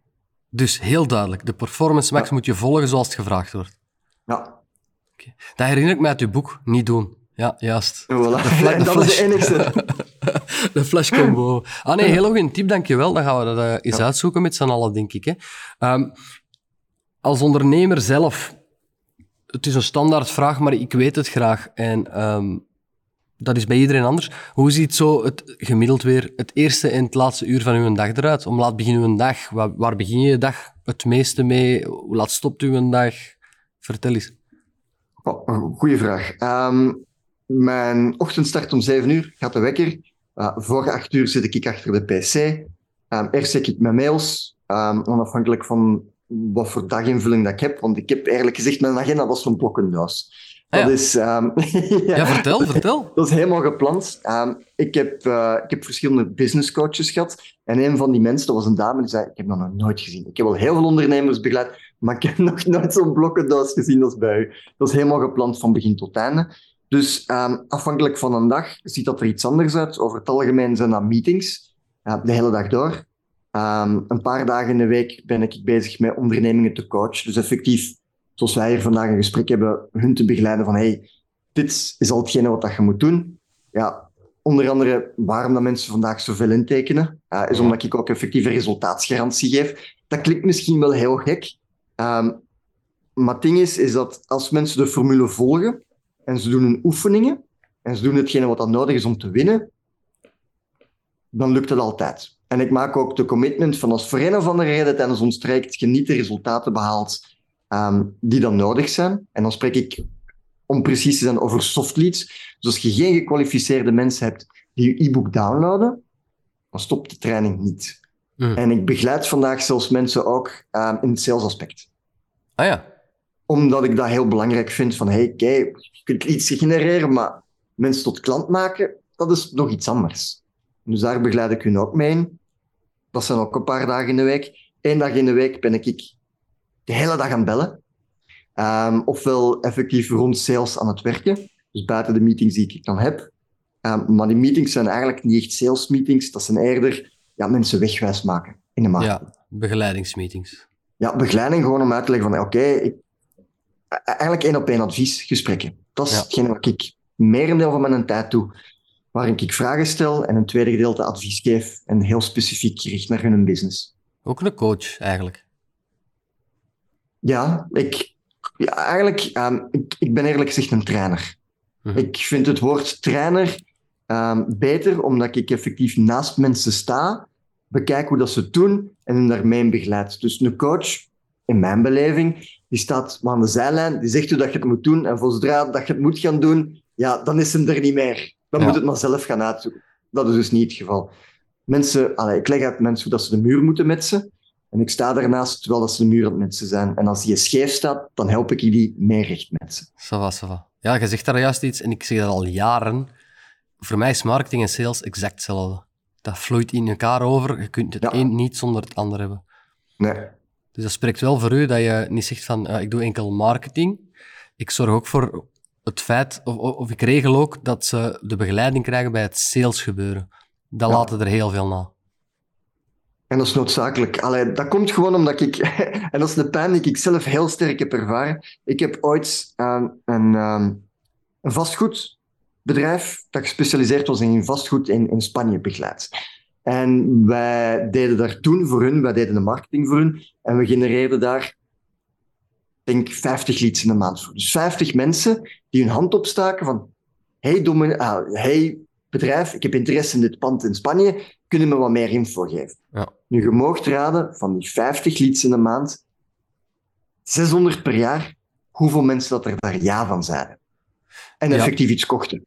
Speaker 1: Dus heel duidelijk. De Performance Max
Speaker 2: Ja.
Speaker 1: moet je volgen zoals het gevraagd wordt.
Speaker 2: Ja,
Speaker 1: Dat herinner ik mij uit uw boek. Niet doen. Ja, juist.
Speaker 2: voilà.
Speaker 1: fla- de
Speaker 2: dat is de enige.
Speaker 1: De flash combo. Ah nee, heel goede tip, dankjewel. Dan gaan we dat eh, eens
Speaker 2: Ja.
Speaker 1: uitzoeken met z'n allen, denk ik. Hè. Ehm, als ondernemer zelf, het is een standaard vraag, maar ik weet het graag. En ehm, dat is bij iedereen anders. Hoe ziet zo het gemiddeld weer het eerste en het laatste uur van uw dag eruit? Om laat begint uw dag? Waar, begin je je dag het meeste mee? Hoe laat stopt uw dag? Vertel eens.
Speaker 2: Goeie vraag. Ehm, mijn ochtend start om 7 uur, gaat de wekker. Uh, voor 8 uur zit ik achter de PC. Ehm, eerst check ik mijn mails, ehm, onafhankelijk van wat voor daginvulling dat ik heb. Want ik heb eigenlijk gezegd, mijn agenda was zo'n blokkendoos. Dat
Speaker 1: ja.
Speaker 2: is... ehm,
Speaker 1: Ja, vertel, vertel.
Speaker 2: dat is helemaal gepland. Ehm, ik, heb, eh, ik heb verschillende business coaches gehad. En een van die mensen, dat was een dame, die zei: Ik heb dat nog nooit gezien. Ik heb wel heel veel ondernemers begeleid, maar ik heb nog nooit zo'n blokkendoos gezien als bij u. Dat is helemaal gepland van begin tot einde. Dus ehm, afhankelijk van een dag ziet dat er iets anders uit. Over het algemeen zijn dat meetings, eh, de hele dag door. Een paar dagen in de week ben ik bezig met ondernemingen te coachen. Dus effectief, zoals wij hier vandaag een gesprek hebben, hun te begeleiden van hey, dit is al hetgene wat dat je moet doen. Ja, onder andere waarom dat mensen vandaag zoveel intekenen, eh, is omdat ik ook effectieve resultaatsgarantie geef. Dat klinkt misschien wel heel gek, ehm, maar het ding is, is dat als mensen de formule volgen en ze doen hun oefeningen en ze doen hetgene wat dat nodig is om te winnen, dan lukt het altijd. En ik maak ook de commitment van als voor een of andere reden tijdens ons traject je niet de resultaten behaalt ehm, die dan nodig zijn, en dan spreek ik om precies te zijn over soft leads. Dus als je geen gekwalificeerde mensen hebt die je e-book downloaden, dan stopt de training niet.
Speaker 1: Mm.
Speaker 2: En ik begeleid vandaag zelfs mensen ook ehm, in het salesaspect.
Speaker 1: Ah ja.
Speaker 2: Omdat ik dat heel belangrijk vind van, hey, kijk, je kunt iets genereren, maar mensen tot klant maken, dat is nog iets anders. Dus daar begeleid ik hun ook mee in. Dat zijn ook een paar dagen in de week. Eén dag in de week ben ik de hele dag aan bellen. Ehm, ofwel effectief rond sales aan het werken. Dus buiten de meetings die ik dan heb. Ehm, maar die meetings zijn eigenlijk niet echt sales meetings. Dat zijn eerder ja, mensen wegwijs maken in de markt.
Speaker 1: Ja, begeleidingsmeetings.
Speaker 2: Ja, begeleiding gewoon om uit te leggen van, oké, ik- e- eigenlijk één op één adviesgesprekken. Dat is
Speaker 1: Ja.
Speaker 2: hetgene wat ik merendeel van mijn tijd doe. Waarin ik vragen stel en een tweede gedeelte advies geef en heel specifiek gericht naar hun business.
Speaker 1: Ook een coach, eigenlijk.
Speaker 2: Ja, ik, ja eigenlijk, ehm, ik, ik ben eerlijk gezegd een trainer.
Speaker 1: Mhm.
Speaker 2: Ik vind het woord trainer ehm, beter, omdat ik effectief naast mensen sta, bekijk hoe dat ze het doen en hen daarmee begeleid. Dus een coach, in mijn beleving, die staat aan de zijlijn, die zegt hoe dat je het moet doen en zodra dat je het moet gaan doen, ja, dan is hem er niet meer. Dan
Speaker 1: Ja.
Speaker 2: moet het maar zelf gaan uitzoeken. Dat is dus niet het geval. Mensen, allee, ik leg uit mensen hoe dat ze de muur moeten metsen. En ik sta daarnaast terwijl dat ze de muur aan het mensen zijn. En als die scheef staat, dan help ik die mee recht mensen.
Speaker 1: Ça va, ça va. Ja, je zegt daar juist iets en ik zeg dat al jaren. Voor mij is marketing en sales exact hetzelfde. Dat vloeit in elkaar over. Je kunt het
Speaker 2: Ja.
Speaker 1: een niet zonder het ander hebben.
Speaker 2: Nee.
Speaker 1: Dus dat spreekt wel voor u dat je niet zegt van ik doe enkel marketing. Ik zorg ook voor het feit, of, of of ik regel ook dat ze de begeleiding krijgen bij het sales gebeuren. Dat
Speaker 2: Ja.
Speaker 1: laten er heel veel na.
Speaker 2: En dat is noodzakelijk. Allee, dat komt gewoon omdat ik... en dat is de pijn die ik zelf heel sterk heb ervaren. Ik heb ooit ehm, een, ehm, een vastgoedbedrijf dat gespecialiseerd was in vastgoed in, in Spanje begeleid. En wij deden daar toen voor hun, wij deden de marketing voor hun. En we genereerden daar, denk 50 leads in de maand voor. Dus 50 mensen die hun hand opstaken van... Hey, domin- ah, hey bedrijf, ik heb interesse in dit pand in Spanje. Kunnen me wat meer info geven?
Speaker 1: Ja.
Speaker 2: Nu, je moogt raden, van die 50 leads in de maand, 600 per jaar, hoeveel mensen dat er daar ja van zeiden. En
Speaker 1: Ja.
Speaker 2: effectief iets kochten.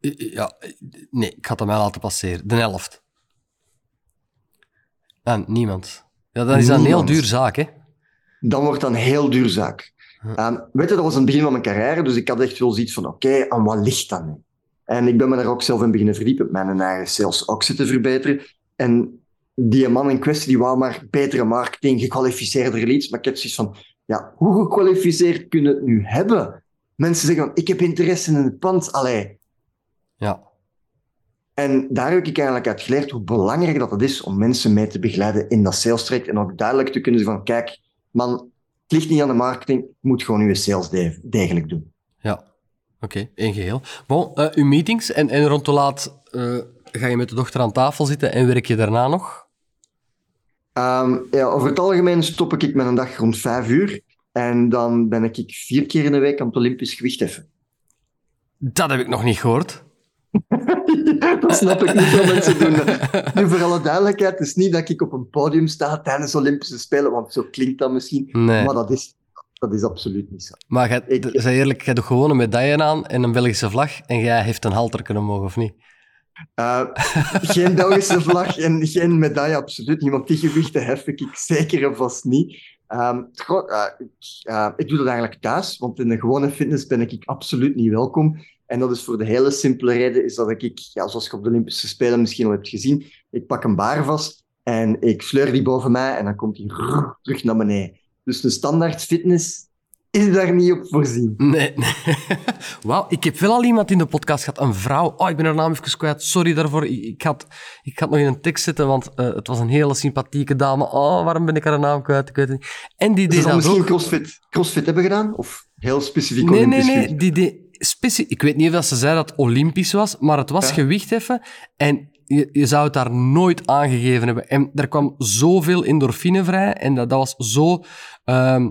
Speaker 1: Ja, nee, ik ga het aan mij laten passeren. De helft. En niemand. Ja, dat is dan een heel
Speaker 2: Niemand.
Speaker 1: duur zaak, hè?
Speaker 2: Dan wordt dat een heel duur zaak. Ehm, weet je, dat was aan het begin van mijn carrière, dus ik had echt wel zoiets van, oké, aan wat ligt dat nu? En ik ben me daar ook zelf in beginnen verdiepen, mijn eigen sales ook te verbeteren. En die man in kwestie, die wou maar betere marketing, gekwalificeerder leads, maar ik heb zoiets van, ja, hoe gekwalificeerd kun je het nu hebben? Mensen zeggen van, ik heb interesse in het pand, allee.
Speaker 1: Ja.
Speaker 2: En daar heb ik eigenlijk uit geleerd hoe belangrijk dat het is om mensen mee te begeleiden in dat sales traject en ook duidelijk te kunnen zeggen van, kijk, man, het ligt niet aan de marketing, je moet gewoon je sales de- degelijk doen.
Speaker 1: Oké, één geheel. Bon, eh, uw meetings en, en rond hoe laat eh, ga je met de dochter aan tafel zitten en werk je daarna nog?
Speaker 2: Ehm, ja, over het algemeen stop ik met een dag rond vijf uur en dan ben ik vier keer in de week aan het Olympisch gewicht heffen.
Speaker 1: Dat heb ik nog niet gehoord.
Speaker 2: dat snap ik niet veel mensen doen. Nu, voor alle duidelijkheid, het is niet dat ik op een podium sta tijdens Olympische Spelen, want zo klinkt dat misschien,
Speaker 1: Nee.
Speaker 2: maar dat is, dat is absoluut niet zo.
Speaker 1: Maar jij,
Speaker 2: Ik-
Speaker 1: zeg eerlijk, jij doet gewoon een medaille aan en een Belgische vlag en jij heeft een halter omhoog, of niet?
Speaker 2: Eh, geen Belgische vlag en geen medaille, absoluut niet. Want die gewichten hef ik zeker en vast niet. Ehm, eh, ik, eh, ik doe dat eigenlijk thuis, want in de gewone fitness ben ik absoluut niet welkom. En dat is voor de hele simpele reden, is dat ik, ja, zoals je op de Olympische Spelen misschien al hebt gezien, ik pak een baar vast en ik sleur die boven mij en dan komt die terug naar beneden. Dus de standaard fitness is daar niet op voorzien.
Speaker 1: Nee, nee. Wauw, ik heb wel al iemand in de podcast gehad, een vrouw. Oh, ik ben haar naam even kwijt. Sorry daarvoor. Ik, had, ik het nog in een tekst zetten, want eh, het was een hele sympathieke dame. Oh, waarom ben ik haar naam kwijt? Ik weet het niet. En die
Speaker 2: Ze
Speaker 1: deed dat
Speaker 2: misschien
Speaker 1: ook.
Speaker 2: crossfit, crossfit hebben gedaan? Of heel specifiek
Speaker 1: Nee, nee,
Speaker 2: Olympisch
Speaker 1: nee.
Speaker 2: gewicht?
Speaker 1: Die deed specie- ik weet niet of ze zei dat het Olympisch was, maar het was
Speaker 2: Ja.
Speaker 1: gewichtheffen. En je, je zou het daar nooit aangegeven hebben. En er kwam zoveel endorfine vrij. En dat, dat was zo ehm,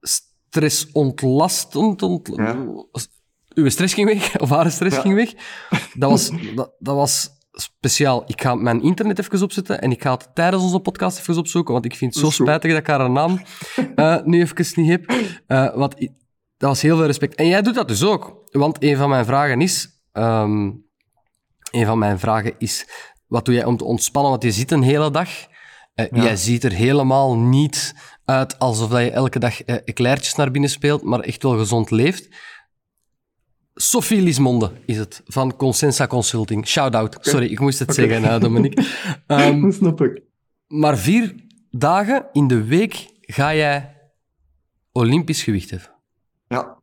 Speaker 1: stressontlastend. Ont,
Speaker 2: Ja.
Speaker 1: Uw stress ging weg, of haar stress
Speaker 2: Ja.
Speaker 1: ging weg. Dat was, dat, dat was speciaal. Ik ga mijn internet even opzetten en ik ga het tijdens onze podcast even opzoeken, want ik vind het zo spijtig dat ik haar naam eh, nu even niet heb. Want i- dat was heel veel respect. En jij doet dat dus ook. Want een van mijn vragen is... ehm, een van mijn vragen is... Wat doe jij om te ontspannen? Want je zit een hele dag. Eh,
Speaker 2: Ja.
Speaker 1: Jij ziet er helemaal niet uit alsof dat je elke dag eh, eclairtjes naar binnen speelt, maar echt wel gezond leeft. Sophie Lismonde is het, van Consensa Consulting. Shout-out. Sorry, ik moest het zeggen, uh, Dominique.
Speaker 2: Dat snap ik.
Speaker 1: maar vier dagen in de week ga jij Olympisch gewicht heffen.
Speaker 2: Ja, ja.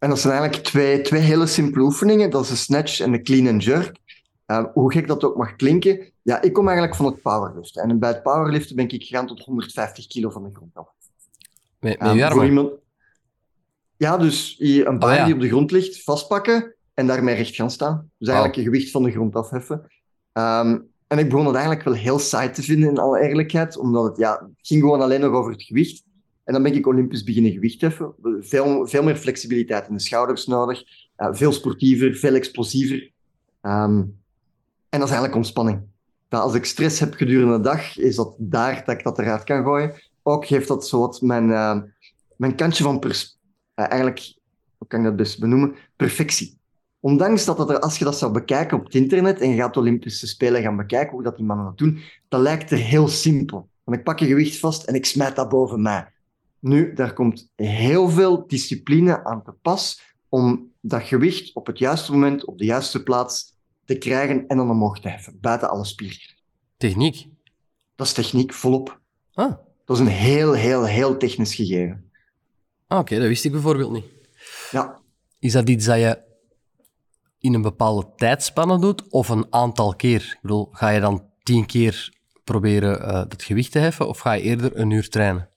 Speaker 2: En dat zijn eigenlijk twee, twee hele simpele oefeningen. Dat is de snatch en de clean and jerk. Hoe gek dat ook mag klinken. Ja, ik kom eigenlijk van het powerliften. En bij het powerliften ben ik gegaan tot 150 kilo van de grond af.
Speaker 1: Met, met
Speaker 2: voor
Speaker 1: armen.
Speaker 2: iemand... Ja, dus een baar
Speaker 1: Oh, ja.
Speaker 2: die op de grond ligt, vastpakken en daarmee recht gaan staan. Dus eigenlijk je gewicht van de grond afheffen. Ehm, en ik begon het eigenlijk wel heel saai te vinden, in alle eerlijkheid. Omdat het, ja, het ging gewoon alleen nog over het gewicht. En dan ben ik Olympisch beginnen gewicht heffen. Veel, veel meer flexibiliteit in de schouders nodig. eh, veel sportiever, veel explosiever. Ehm, en dat is eigenlijk ontspanning. Dat als ik stress heb gedurende de dag, is dat daar dat ik dat eruit kan gooien. Ook geeft dat zo wat mijn, eh, mijn kantje van eh, eigenlijk, hoe kan ik dat best benoemen? Perfectie. Ondanks dat, dat er, als je dat zou bekijken op het internet en je gaat de Olympische Spelen gaan bekijken, hoe dat die mannen dat doen, dat lijkt er heel simpel. Want ik pak een gewicht vast en ik smijt dat boven mij. Nu, daar komt heel veel discipline aan te pas om dat gewicht op het juiste moment, op de juiste plaats te krijgen en dan omhoog te heffen, buiten alle spieren.
Speaker 1: Techniek?
Speaker 2: Dat is techniek, volop.
Speaker 1: Ah,
Speaker 2: Dat is een heel, heel, heel technisch gegeven.
Speaker 1: ah oké, dat wist ik bijvoorbeeld niet.
Speaker 2: Ja,
Speaker 1: Is dat iets dat je in een bepaalde tijdspanne doet of een aantal keer? Ik bedoel, ga je dan tien keer proberen eh het gewicht te heffen of ga je eerder een uur trainen?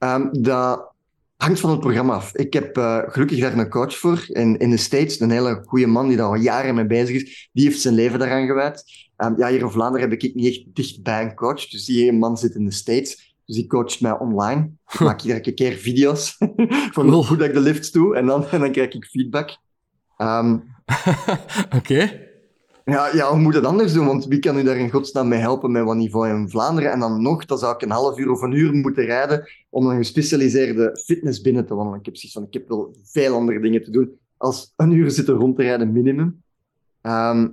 Speaker 2: Ehm, dat hangt van het programma af. Ik heb eh, gelukkig daar een coach voor in, in de States. Een hele goede man die daar al jaren mee bezig is. Die heeft zijn leven daaraan gewijd. Ehm, ja, hier in Vlaanderen heb ik niet echt dicht bij een coach. Dus die man zit in de States. Dus die coacht mij online. Ik maak iedere keer video's van hoe ik de lifts doe. En dan, en dan krijg ik feedback. Ehm,
Speaker 1: Oké.
Speaker 2: Ja, ja, hoe moet het anders doen? Want wie kan u daar in godsnaam mee helpen met wat niveau in Vlaanderen? En dan nog, dan zou ik een half uur of een uur moeten rijden om een gespecialiseerde fitness binnen te wandelen. Ik heb zoiets van, ik heb wel veel andere dingen te doen als een uur zitten rond te rijden, minimum. Ehm,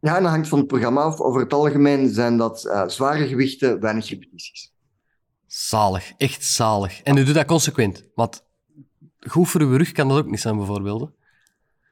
Speaker 2: ja, en dat hangt van het programma af. Over het algemeen zijn dat eh, zware gewichten, weinig repetities.
Speaker 1: Zalig, echt zalig. En u doet dat consequent. Want goed voor uw rug kan dat ook niet zijn, bijvoorbeeld.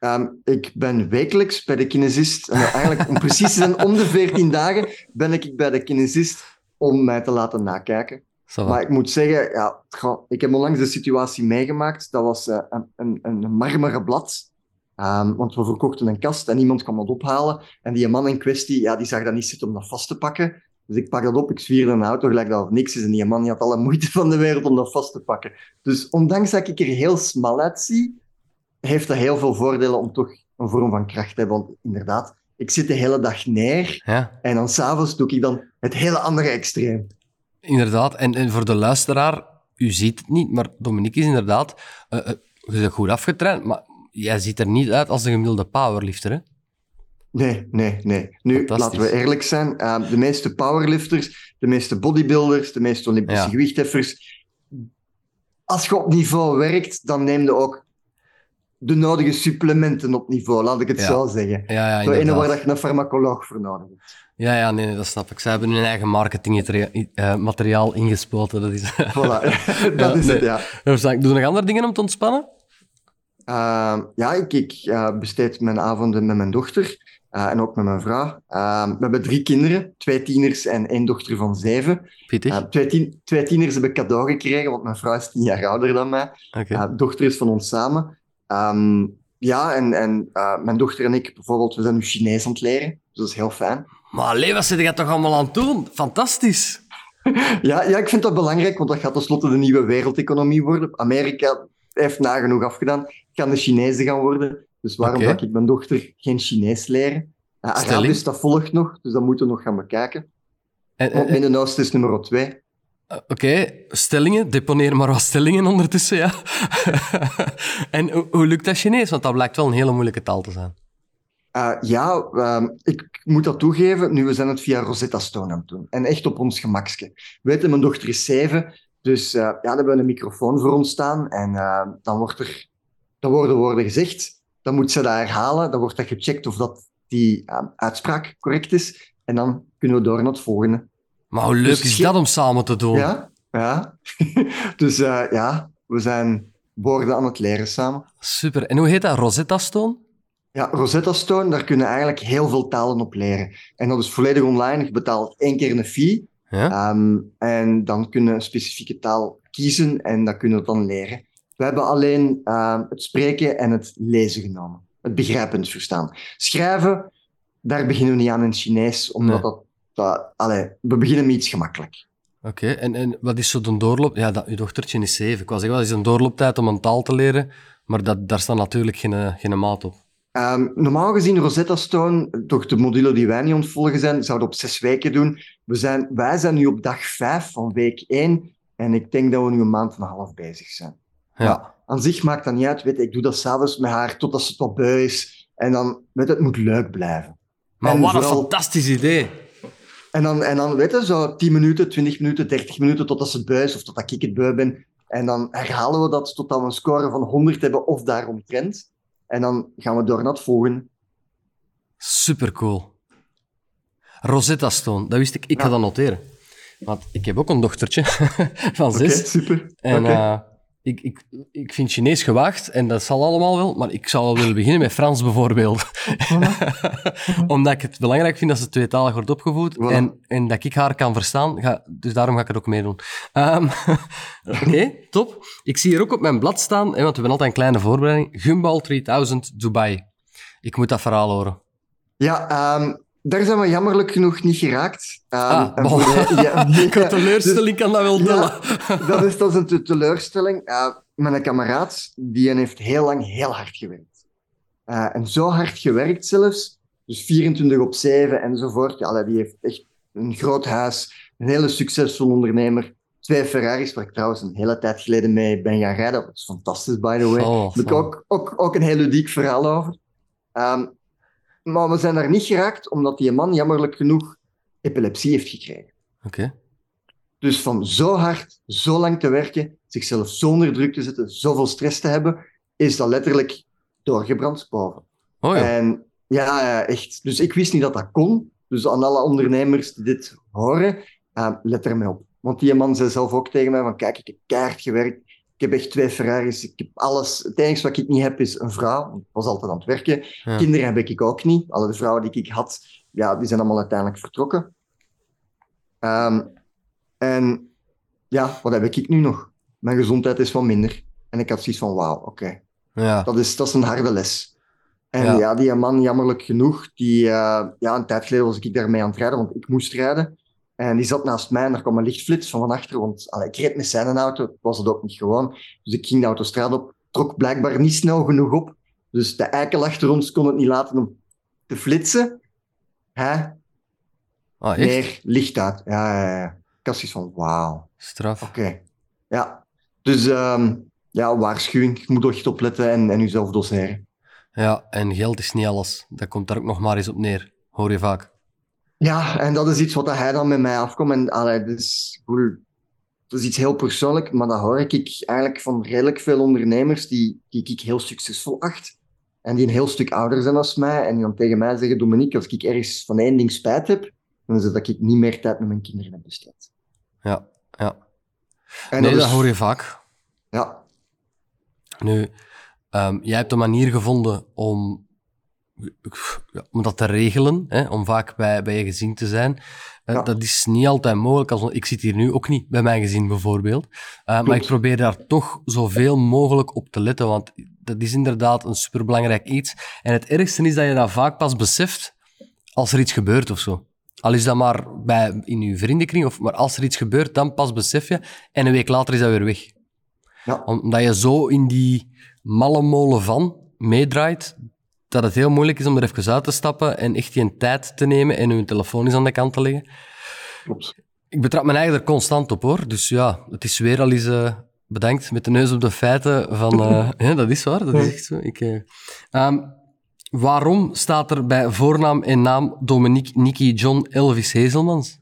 Speaker 2: Ehm, ik ben wekelijks bij de kinesist. En eigenlijk, om precies te zijn, om de 14 dagen ben ik bij de kinesist om mij te laten nakijken. Maar ik moet zeggen, ja, ik heb onlangs de situatie meegemaakt. Dat was eh, een, een, een marmeren blad. Ehm, want we verkochten een kast en iemand kwam dat ophalen. En die man in kwestie, ja, die zag dat niet zitten om dat vast te pakken. Dus ik pak dat op, ik zwierde een auto, gelijk dat er niks is. En die man die had alle moeite van de wereld om dat vast te pakken. Dus ondanks dat ik er heel smal uitzie, heeft dat heel veel voordelen om toch een vorm van kracht te hebben. Want inderdaad, ik zit de hele dag neer.
Speaker 1: Ja,
Speaker 2: En dan s'avonds doe ik dan het hele andere extreem.
Speaker 1: inderdaad. En, en voor de luisteraar, u ziet het niet, maar Dominique is inderdaad... eh, je bent goed afgetraind, maar jij ziet er niet uit als een gemiddelde powerlifter, hè?
Speaker 2: Nee, nee, nee. Nu, laten we eerlijk zijn. eh, de meeste powerlifters, de meeste bodybuilders, de meeste Olympische
Speaker 1: Ja.
Speaker 2: gewichtheffers. Als je op niveau werkt, dan neem je ook de nodige supplementen op niveau, laat ik het
Speaker 1: Ja.
Speaker 2: zo zeggen.
Speaker 1: Ja, ja,
Speaker 2: Zo ene waar dat je een farmacoloog voor nodig hebt.
Speaker 1: Ja, ja, nee, nee, dat snap ik. Ze hebben hun eigen marketingmateriaal ingespoten. Dat is...
Speaker 2: Voilà, dat is
Speaker 1: nee.
Speaker 2: het, ja.
Speaker 1: Doe je nog andere dingen om te ontspannen?
Speaker 2: Ehm, ja, ik, ik eh, besteed mijn avonden met mijn dochter eh, en ook met mijn vrouw. Ehm, we hebben drie kinderen, twee tieners en één dochter van zeven.
Speaker 1: Pittig.
Speaker 2: Eh, twee, tien, twee tieners heb ik cadeau gekregen, want mijn vrouw is tien jaar ouder dan mij. Eh, dochter is van ons samen. Ehm, ja, en, en eh, mijn dochter en ik bijvoorbeeld, we zijn nu Chinees aan het leren. Dus dat is heel fijn.
Speaker 1: Maar allee, wat zit je toch allemaal aan het doen? Fantastisch.
Speaker 2: Ja, ja, ik vind dat belangrijk, want dat gaat tenslotte de nieuwe wereldeconomie worden. Amerika heeft nagenoeg afgedaan. Gaan de Chinezen gaan worden. Dus waarom zou ik mijn dochter geen Chinees leren? Uh. Arabisch, dat volgt nog, dus dat moeten we nog gaan bekijken.
Speaker 1: En-
Speaker 2: Want
Speaker 1: en-
Speaker 2: Midden-Oosten is nummer twee.
Speaker 1: Eh, Oké, stellingen. Deponeer maar wat stellingen ondertussen, ja. en hoe, lukt dat Chinees? Want dat blijkt wel een hele moeilijke taal te zijn.
Speaker 2: Uh, ja, ehm, ik moet dat toegeven. Nu, we zijn het via Rosetta Stone aan het doen. En echt op ons gemakske. Weet je, mijn dochter is zeven. Dus eh, ja, dan hebben we een microfoon voor ons staan. En eh, dan, wordt er, dan worden woorden gezegd. Dan moet ze dat herhalen. Dan wordt dat gecheckt of dat die eh, uitspraak correct is. En dan kunnen we door naar het volgende.
Speaker 1: Maar hoe leuk
Speaker 2: Dus
Speaker 1: is dat om samen te doen?
Speaker 2: Ja, ja. dus eh, ja, we zijn woorden aan het leren samen.
Speaker 1: Super. En hoe heet dat? Rosetta Stone?
Speaker 2: Ja, Rosetta Stone, daar kunnen eigenlijk heel veel talen op leren. En dat is volledig online. Je betaalt één keer een fee.
Speaker 1: Ja?
Speaker 2: Ehm, en dan kunnen we een specifieke taal kiezen en dat kunnen we dan leren. We hebben alleen ehm, het spreken en het lezen genomen. Het begrijpen en het verstaan. Schrijven, daar beginnen we niet aan in het Chinees, omdat
Speaker 1: Nee.
Speaker 2: dat... dat allee, we beginnen met iets gemakkelijk.
Speaker 1: Oké, en, en wat is zo de doorloop? Ja, dat, uw dochtertje is zeven. Ik wou zeggen, wat is een doorlooptijd om een taal te leren? Maar dat, daar staat natuurlijk geen, geen maat op.
Speaker 2: Ehm, normaal gezien, Rosetta Stone, toch de module die wij niet ontvolgen zijn, zouden op zes weken doen. We zijn, wij zijn nu op dag vijf van week één. En ik denk dat we nu een maand en een half bezig zijn.
Speaker 1: Ja.
Speaker 2: Ja. Aan zich maakt dat niet uit. Weet, je, ik doe dat s'avonds met haar totdat ze tot beu is. En dan, weet het moet leuk blijven.
Speaker 1: Maar
Speaker 2: En
Speaker 1: wat een fantastisch idee.
Speaker 2: En dan, en dan weet je, zo 10 minuten, 20 minuten, 30 minuten totdat ze beu is of totdat ik het beu ben. En dan herhalen we dat totdat we een score van 100 hebben of daaromtrent. En dan gaan we door naar het volgende.
Speaker 1: Super cool. Rosetta Stone, dat wist ik. Ik ga dat noteren. Want ik heb ook een dochtertje van zes.
Speaker 2: Oké, super.
Speaker 1: En eh, ik, ik, ik vind Chinees gewaagd en dat zal allemaal wel, maar ik zou wel willen beginnen met Frans bijvoorbeeld. Omdat ik het belangrijk vind dat ze tweetalig wordt opgevoed
Speaker 2: Voilà.
Speaker 1: en, en dat ik haar kan verstaan. Ga, dus daarom ga ik het ook meedoen. Ehm, Oké, top. Ik zie hier ook op mijn blad staan, hè, want we hebben altijd een kleine voorbereiding, Gumball 3000 Dubai. Ik moet dat verhaal horen.
Speaker 2: Ja, ehm, daar zijn we jammerlijk genoeg niet geraakt. Ehm,
Speaker 1: Ah,
Speaker 2: en voor ja, nee,
Speaker 1: teleurstelling, kan dat wel
Speaker 2: Ja.
Speaker 1: tellen.
Speaker 2: dat, is, dat is een te- teleurstelling. Uh, mijn kameraad die heeft heel lang heel hard gewerkt. Eh, en zo hard gewerkt zelfs, dus 24 op 7 enzovoort. Ja, die heeft echt een groot huis, een hele succesvol ondernemer. Twee Ferraris, waar ik trouwens een hele tijd geleden mee ben gaan rijden. Dat is fantastisch, by the way.
Speaker 1: Oh,
Speaker 2: Daar heb ik
Speaker 1: oh.
Speaker 2: ook, ook, ook een heel ludiek verhaal over. Ehm, maar we zijn daar niet geraakt, omdat die man jammerlijk genoeg epilepsie heeft gekregen.
Speaker 1: Oké.
Speaker 2: Dus van zo hard, zo lang te werken, zichzelf zo onder druk te zetten, zoveel stress te hebben, is dat letterlijk doorgebrand boven.
Speaker 1: Oh ja.
Speaker 2: En ja, ja, echt. Dus ik wist niet dat dat kon. Dus aan alle ondernemers die dit horen, eh, let er mee op. Want die man zei zelf ook tegen mij van, kijk, ik heb keihard gewerkt. Ik heb echt twee Ferraris. Ik heb alles. Het enige wat ik niet heb is een vrouw. Ik was altijd aan het werken.
Speaker 1: Ja.
Speaker 2: Kinderen heb ik ook niet. Alle de vrouwen die ik had, ja, die zijn allemaal uiteindelijk vertrokken. Ehm, en ja, wat heb ik nu nog? Mijn gezondheid is wat minder. En ik had zoiets van, wauw, oké.
Speaker 1: Ja.
Speaker 2: Dat is, dat is een harde les. En
Speaker 1: Ja.
Speaker 2: ja, die man, jammerlijk genoeg, die, eh, ja, een tijd geleden was ik daarmee aan het rijden, want ik moest rijden. En die zat naast mij en er kwam een lichtflits van van achter, want allee, ik reed met zijn auto, was het ook niet gewoon. Dus ik ging de autostraat op, trok blijkbaar niet snel genoeg op. Dus de eikel achter ons kon het niet laten om te flitsen. Hè?
Speaker 1: Ah?
Speaker 2: Meer licht uit. Ja, ja, ja. Zoiets van, wauw.
Speaker 1: Straf.
Speaker 2: Oké. Ja. Dus ehm, ja, waarschuwing. Je moet echt opletten en, en jezelf doseren.
Speaker 1: Ja, en geld is niet alles. Dat komt daar ook nog maar eens op neer. Hoor je vaak.
Speaker 2: Ja, en dat is iets wat hij dan met mij afkomt. En allee, dat, is, goed, dat is iets heel persoonlijk, maar dat hoor ik eigenlijk van redelijk veel ondernemers die, die ik heel succesvol acht. En die een heel stuk ouder zijn als mij. En die dan tegen mij zeggen, Dominique, als ik ergens van één ding spijt heb, dan is het dat ik niet meer tijd met mijn kinderen heb besteed.
Speaker 1: Ja, ja.
Speaker 2: En
Speaker 1: nee, dat,
Speaker 2: is-
Speaker 1: hoor je vaak.
Speaker 2: Ja,
Speaker 1: Nu, ehm, jij hebt een manier gevonden om, ja, om dat te regelen, hè, om vaak bij, bij je gezin te zijn. Eh,
Speaker 2: Ja.
Speaker 1: Dat is niet altijd mogelijk. Als, ik zit hier nu ook niet bij mijn gezin bijvoorbeeld. Eh, maar ik probeer daar toch zoveel mogelijk op te letten, want dat is inderdaad een superbelangrijk iets. En het ergste is dat je dat vaak pas beseft als er iets gebeurt of zo. Al is dat maar bij, in je vriendenkring, of, maar als er iets gebeurt, dan pas besef je. En een week later is dat weer weg
Speaker 2: ja.
Speaker 1: omdat je zo in die malle molen van meedraait, dat het heel moeilijk is om er even uit te stappen en echt je tijd te nemen en je telefoon eens aan de kant te leggen.
Speaker 2: klopt.
Speaker 1: Ik betrap mijn eigen er constant op, hoor. Dus ja, het is weer al eens eh, bedankt met de neus op de feiten van... eh, ja, dat is waar, dat is echt zo. Ik, eh, ehm, waarom staat er bij voornaam en naam Dominique Nicky John Elvis Hezelmans?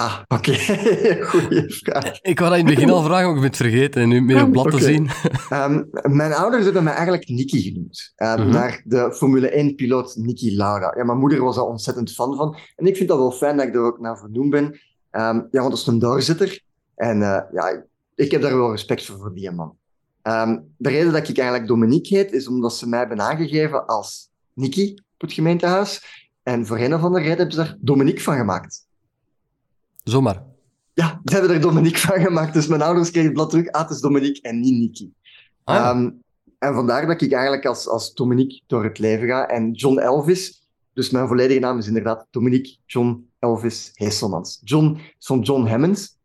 Speaker 2: Ah, oké. Goeie vraag.
Speaker 1: Ik wou dat in het begin al vragen, maar ik ben het vergeten. En nu meer op blad te zien.
Speaker 2: Ehm, mijn ouders hebben mij eigenlijk Nicky genoemd. Eh,
Speaker 1: Mhm.
Speaker 2: Naar de Formule 1-piloot Nicky Lauda. Ja, mijn moeder was daar ontzettend fan van. En ik vind dat wel fijn dat ik er ook naar vernoemd ben. Ehm, ja, want dat is een doorzitter. En eh, ja, ik heb daar wel respect voor, voor die man. Ehm, de reden dat ik eigenlijk Dominique heet, is omdat ze mij hebben aangegeven als Nicky op het gemeentehuis. En voor een of andere reden hebben ze daar Dominique van gemaakt.
Speaker 1: Zomaar.
Speaker 2: Ja, ze hebben er Dominique van gemaakt. Dus mijn ouders kregen het blad terug. Ah, het is Dominique en niet Nicky.
Speaker 1: Ah.
Speaker 2: Ehm, en vandaar dat ik eigenlijk als, als Dominique door het leven ga. En John Elvis, dus mijn volledige naam is inderdaad Dominique John Elvis Heeselmans. John is van John Hammond.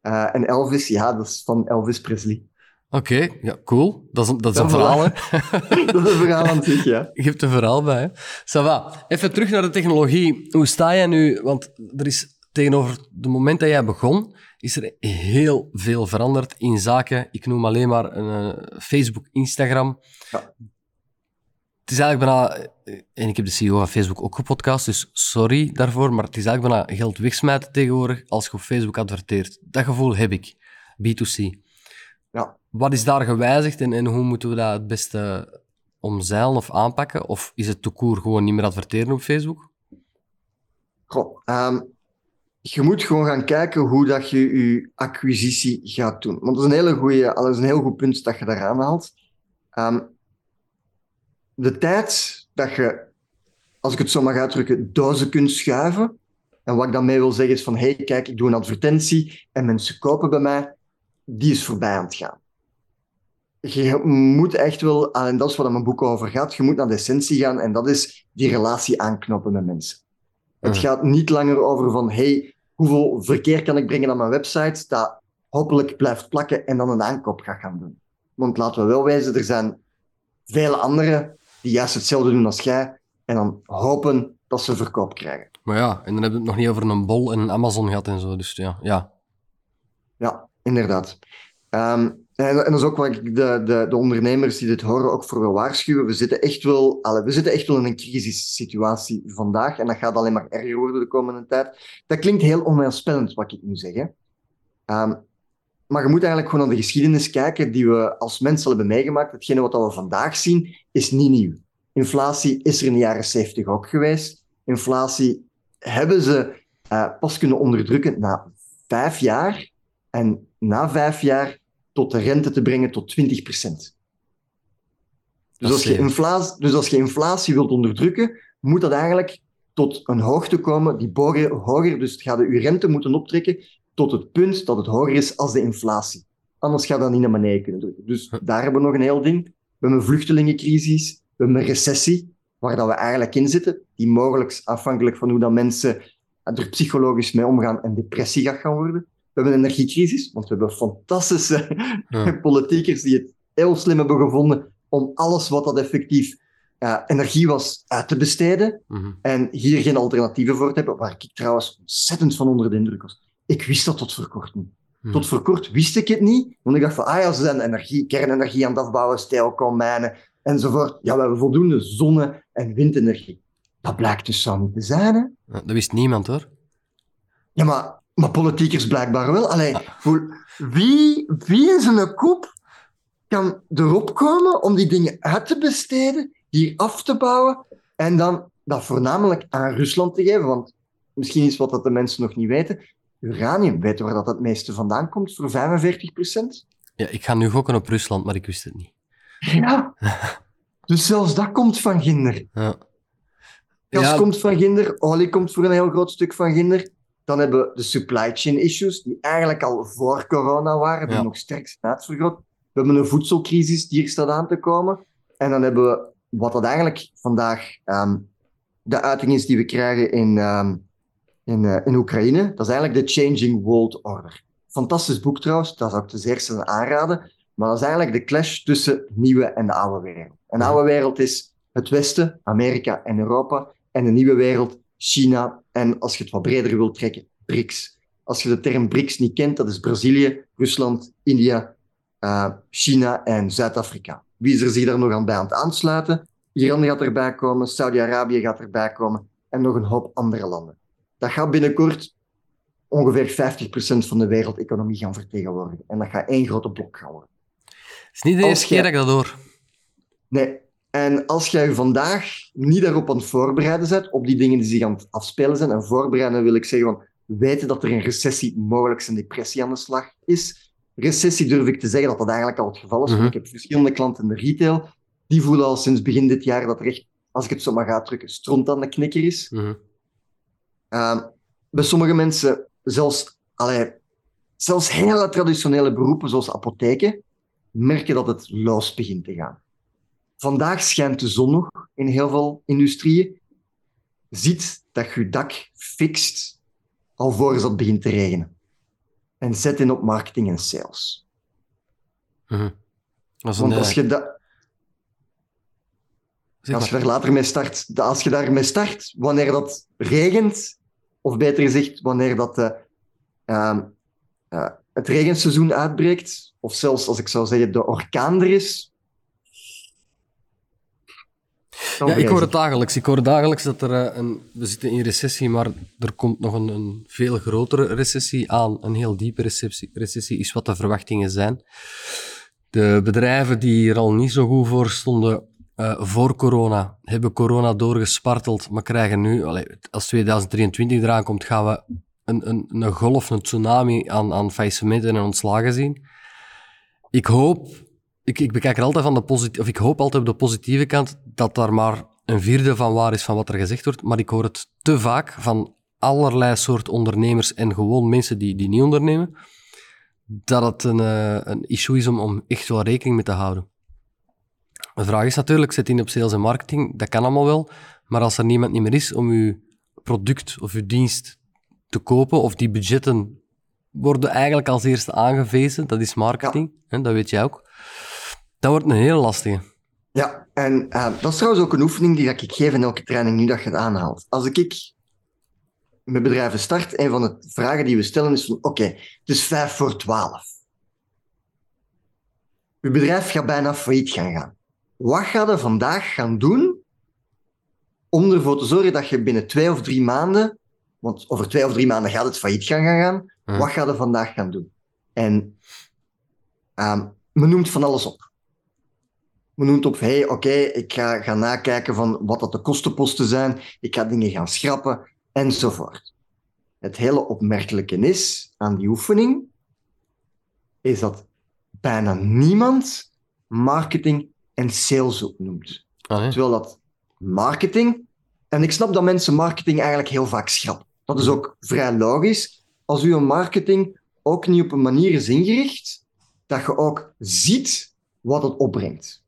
Speaker 2: Eh, en Elvis, ja, dat is van Elvis Presley.
Speaker 1: Oké, ja, cool. Dat is, een- dat is een verhaal, hè.
Speaker 2: dat is een verhaal aan zich, ja.
Speaker 1: Je hebt een verhaal bij, hè. Ça va. Even terug naar de technologie. Hoe sta jij nu? Want er is tegenover het moment dat jij begon, is er heel veel veranderd in zaken, ik noem alleen maar een, eh, Facebook, Instagram.
Speaker 2: Ja.
Speaker 1: Het is eigenlijk bijna, eh, en ik heb de CEO van Facebook ook gepodcast, dus sorry daarvoor, maar het is eigenlijk bijna geld wegsmijten tegenwoordig als je op Facebook adverteert. Dat gevoel heb ik, B2C.
Speaker 2: Ja.
Speaker 1: Wat is daar gewijzigd en, en hoe moeten we dat het beste omzeilen of aanpakken? Of is het toekoer gewoon niet meer adverteren op Facebook?
Speaker 2: Goh, ehm, je moet gewoon gaan kijken hoe dat je je acquisitie gaat doen. Want dat is een, hele goeie, dat is een heel goed punt dat je daar aanhaalt. Ehm, de tijd dat je, als ik het zo mag uitdrukken, dozen kunt schuiven. En wat ik daarmee wil zeggen is van, hey, kijk, ik doe een advertentie en mensen kopen bij mij. Die is voorbij aan het gaan. Je moet echt wel, en dat is wat mijn boek over gaat, je moet naar de essentie gaan en dat is die relatie aanknopen met mensen. Het gaat niet langer over van, hey, hoeveel verkeer kan ik brengen aan mijn website, dat hopelijk blijft plakken en dan een aankoop gaat gaan doen. Want laten we wel wijzen, er zijn vele anderen die juist hetzelfde doen als jij en dan hopen dat ze verkoop krijgen.
Speaker 1: Maar ja, en dan hebben we het nog niet over een bol en een Amazon gehad en zo, dus ja. Ja,
Speaker 2: ja inderdaad. Ehm, en, dat is ook wat ik de, de, de, ondernemers die dit horen ook voor wil waarschuwen. We zitten echt wel, alle, we zitten echt wel in een crisissituatie vandaag en dat gaat alleen maar erger worden de komende tijd. Dat klinkt heel onheilspellend wat ik nu zeg. Hè? Ehm, maar je moet eigenlijk gewoon naar de geschiedenis kijken die we als mensen hebben meegemaakt. Hetgene wat we vandaag zien, is niet nieuw. Inflatie is er in de jaren 70 ook geweest. Inflatie hebben ze uh, pas kunnen onderdrukken na vijf jaar. En na vijf jaar tot de rente te brengen tot 20%. Dus als, je inflatie, dus als je inflatie wilt onderdrukken, moet dat eigenlijk tot een hoogte komen die hoger, hoger dus ga je rente moeten optrekken tot het punt dat het hoger is als de inflatie. Anders gaat dat niet naar beneden kunnen drukken. Dus daar hebben we nog een heel ding. We hebben een vluchtelingencrisis, we hebben een recessie, waar dat we eigenlijk in zitten, die mogelijk afhankelijk van hoe dat mensen er psychologisch mee omgaan en depressie gaat gaan worden. We hebben een energiecrisis, want we hebben fantastische politiekers die het heel slim hebben gevonden om alles wat dat effectief uh, energie was uit te besteden mhm. en hier geen alternatieven voor te hebben, waar ik trouwens ontzettend van onder de indruk was. Ik wist dat tot voor kort niet. Mhm. Tot voor kort wist ik het niet, want ik dacht van, ah ja, ze zijn energie, kernenergie aan het afbouwen, stijlkoolmijnen enzovoort. Ja, we hebben voldoende zonne- en windenergie. Dat blijkt dus zo niet te zijn, hè?
Speaker 1: dat wist niemand, hoor.
Speaker 2: Ja, maar maar politiekers blijkbaar wel. Allee, wie, wie in zijn koep kan erop komen om die dingen uit te besteden, hier af te bouwen en dan dat voornamelijk aan Rusland te geven? Want misschien is wat dat de mensen nog niet weten. Uranium, weten waar dat het meeste vandaan komt voor 45 procent?
Speaker 1: Ja, ik ga nu gokken op Rusland, maar ik wist het niet.
Speaker 2: Ja, dus zelfs dat komt van Ginder. Ja. Gas komt van Ginder, olie komt voor een heel groot stuk van Ginder. Dan hebben we de supply chain issues, die eigenlijk al voor corona waren, die nog sterk zijn uitvergroot. We hebben een voedselcrisis die er staat aan te komen. En dan hebben we wat dat eigenlijk vandaag um, de uiting is die we krijgen in, um, in, uh, in Oekraïne. Dat is eigenlijk de Changing World Order. Fantastisch boek trouwens, dat zou ik ten eerste aanraden. Maar dat is eigenlijk de clash tussen de nieuwe en de oude wereld. Een oude wereld is het Westen, Amerika en Europa. En de nieuwe wereld China en als je het wat breder wilt trekken, BRICS. Als je de term BRICS niet kent, dat is Brazilië, Rusland, India, uh, China en Zuid-Afrika. Wie is er zich daar nog aan bij aan het aansluiten? Iran gaat erbij komen, Saudi-Arabië gaat erbij komen en nog een hoop andere landen. Dat gaat binnenkort ongeveer 50% van de wereldeconomie gaan vertegenwoordigen. En dat gaat één grote blok gaan worden.
Speaker 1: Het is niet de eerste keer dat ik dat hoor.
Speaker 2: Nee, en als jij je vandaag niet daarop aan het voorbereiden bent, op die dingen die zich aan het afspelen zijn, en voorbereiden wil ik zeggen van weten dat er een recessie, mogelijk een depressie aan de slag is. Recessie durf ik te zeggen dat dat eigenlijk al het geval is. Mhm. Ik heb verschillende klanten in de retail, die voelen al sinds begin dit jaar dat er echt, als ik het zo mag uitdrukken, stront aan de knikker is. Mm bij sommige mensen, zelfs, allee, zelfs hele traditionele beroepen zoals apotheken, merken dat het los begint te gaan. Vandaag schijnt de zon nog in heel veel industrieën. Ziet dat je dak fixt alvorens het begint te regenen. En zet in op marketing en sales.
Speaker 1: Mhm.
Speaker 2: Want als eh, je dat... Als je daar later mee start, als je daarmee start, wanneer dat regent, of beter gezegd, wanneer dat de, uh, uh, het regenseizoen uitbreekt, of zelfs als ik zou zeggen de orkaan er is,
Speaker 1: ja, ik hoor het dagelijks. Ik hoor dagelijks dat er eh, een... We zitten in recessie, maar er komt nog een, een veel grotere recessie aan. Een heel diepe recessie, recessie is wat de verwachtingen zijn. De bedrijven die er al niet zo goed voor stonden uh, voor corona, hebben corona doorgesparteld, maar krijgen nu, als 2023 eraan komt, gaan we een, een, een golf, een tsunami aan, aan faillissementen en ontslagen zien. Ik hoop, ik, ik bekijk er altijd van de positieve, of ik hoop altijd op de positieve kant dat daar maar een vierde van waar is van wat er gezegd wordt, maar ik hoor het te vaak van allerlei soort ondernemers en gewoon mensen die, die niet ondernemen, dat het een, uh, een issue is om, om echt wel rekening mee te houden. De vraag is natuurlijk, zet in op sales en marketing, dat kan allemaal wel, maar als er niemand niet meer is om uw product of uw dienst te kopen, of die budgetten worden eigenlijk als eerste aangewezen, dat is marketing, hè, dat weet jij ook. Dat wordt een hele lastige.
Speaker 2: Ja, en uh, dat is trouwens ook een oefening die ik geef in elke training nu dat je het aanhaalt. Als ik met bedrijven start, een van de vragen die we stellen is van oké, het is vijf voor twaalf. Uw bedrijf gaat bijna failliet gaan gaan. Wat ga je vandaag gaan doen om ervoor te zorgen dat je binnen twee of drie maanden, want over twee of drie maanden gaat het failliet gaan gaan, hm. wat ga je vandaag gaan doen? En um, men noemt van alles op. Men noemt op, hey, oké, ik ga gaan nakijken van wat dat de kostenposten zijn, ik ga dingen gaan schrappen, enzovoort. Het hele opmerkelijke is aan die oefening, is dat bijna niemand marketing en sales opnoemt. Ah, Terwijl dat marketing, en ik snap dat mensen marketing eigenlijk heel vaak schrappen. Dat is ook vrij logisch. Als uw marketing ook niet op een manier is ingericht, dat je ook ziet wat het opbrengt.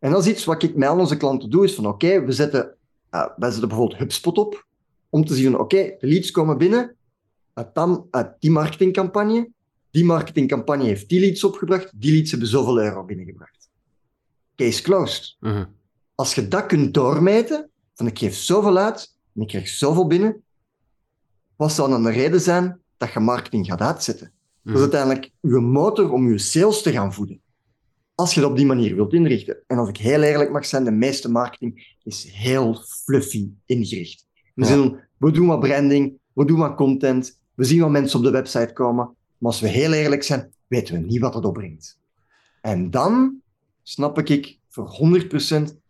Speaker 2: En dat is iets wat ik met al onze klanten doe, is van oké, we zetten, uh, wij zetten bijvoorbeeld HubSpot op, om te zien, oké, de leads komen binnen uit, dan, uit die marketingcampagne. Die marketingcampagne heeft die leads opgebracht, die leads hebben zoveel euro binnengebracht. Case closed. Mhm. Als je dat kunt doormeten, van ik geef zoveel uit en ik krijg zoveel binnen, wat zou dan de reden zijn dat je marketing gaat uitzetten? Dat is mhm. uiteindelijk je motor om je sales te gaan voeden. Als je het op die manier wilt inrichten. En als ik heel eerlijk mag zijn, de meeste marketing is heel fluffy ingericht. We, zien, we doen wat branding, we doen wat content, we zien wat mensen op de website komen. Maar als we heel eerlijk zijn, weten we niet wat het opbrengt. En dan snap ik voor 100%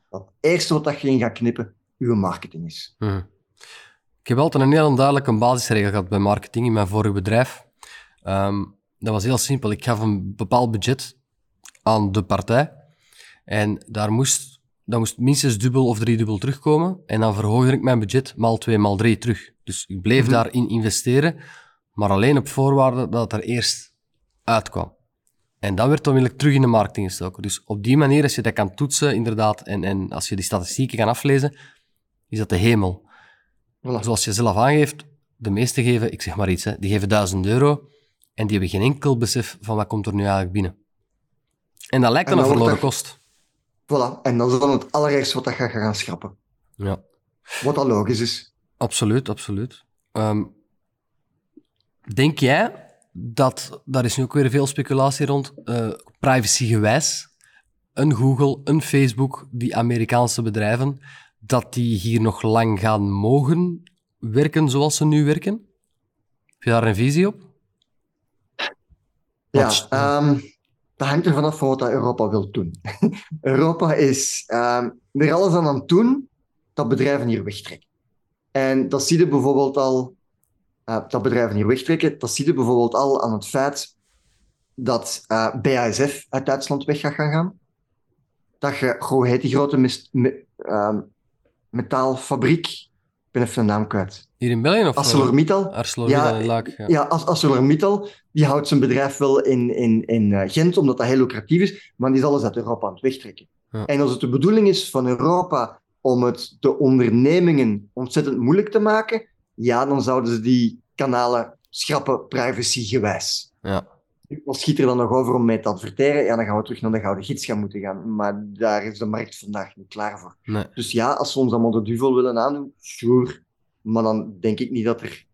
Speaker 2: dat het eerste wat dat je in gaat knippen, uw marketing is.
Speaker 1: Mhm. Ik heb altijd een heel duidelijke basisregel gehad bij marketing in mijn vorige bedrijf. Ehm, dat was heel simpel. Ik gaf een bepaald budget aan de partij. En daar moest, dat moest minstens dubbel of driedubbel terugkomen. En dan verhoogde ik mijn budget maal twee, maal drie terug. Dus ik bleef mhm. daarin investeren, maar alleen op voorwaarde dat het er eerst uitkwam. En dat werd onmiddellijk terug in de marketing gestoken. Dus op die manier, als je dat kan toetsen, inderdaad, en, en als je die statistieken kan aflezen, is dat de hemel. Zoals je zelf aangeeft, de meesten geven, ik zeg maar iets, hè, die geven 1000 euro en die hebben geen enkel besef van wat komt er nu eigenlijk binnen. En dat lijkt dan, een verloren kost.
Speaker 2: Voilà, en dat is dan het allereerste wat dat gaat gaan schrappen.
Speaker 1: Ja.
Speaker 2: Wat al logisch is.
Speaker 1: Absoluut, absoluut. Ehm, denk jij dat, daar is nu ook weer veel speculatie rond, uh, privacygewijs, een Google, een Facebook, die Amerikaanse bedrijven, dat die hier nog lang gaan mogen werken zoals ze nu werken? Heb je daar een visie op?
Speaker 2: Ja, um, dat hangt er vanaf van wat Europa wil doen. Europa is um, er alles aan aan het doen dat bedrijven hier wegtrekken. En dat zie je bijvoorbeeld al, uh, dat bedrijven hier wegtrekken, dat zie je bijvoorbeeld al aan het feit dat uh, eh, BASF uit Duitsland weg gaat gaan. Dat je, hoe heet die grote uh, metaalfabriek? Ik ben even de naam kwijt.
Speaker 1: Hier in België? Of
Speaker 2: ArcelorMittal.
Speaker 1: ArcelorMittal ja, Laak,
Speaker 2: ja. ja ArcelorMittal die houdt zijn bedrijf wel in, in, in eh, Gent, omdat dat heel lucratief is, maar die is alles uit Europa aan het wegtrekken. Ja. En als het de bedoeling is van Europa om het de ondernemingen ontzettend moeilijk te maken, ja, dan zouden ze die kanalen schrappen privacygewijs.
Speaker 1: Ja.
Speaker 2: Wat schiet er dan nog over om mee te adverteren? Ja, dan gaan we terug naar de gouden gids gaan moeten gaan. Maar daar is de markt vandaag niet klaar voor.
Speaker 1: Nee.
Speaker 2: Dus ja, als ze ons allemaal de duvel willen aandoen, sure. Maar dan denk ik niet dat er,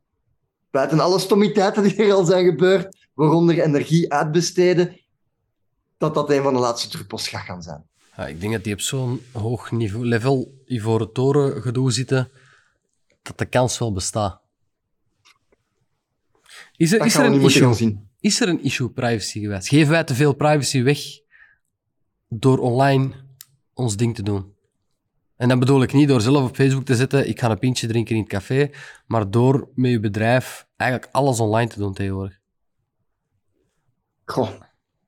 Speaker 2: buiten alle stommiteiten die er al zijn gebeurd, waaronder energie uitbesteden, dat dat een van de laatste druppels gaat gaan zijn.
Speaker 1: Ja, ik denk dat die op zo'n hoog niveau, level ivoren toren gedoe zitten, dat de kans wel bestaat. Is er, is er een issue? Is er een issue privacy geweest? Geven wij te veel privacy weg door online ons ding te doen? En dan bedoel ik niet door zelf op Facebook te zetten, ik ga een pintje drinken in het café, maar door met je bedrijf eigenlijk alles online te doen tegenwoordig?
Speaker 2: Goh.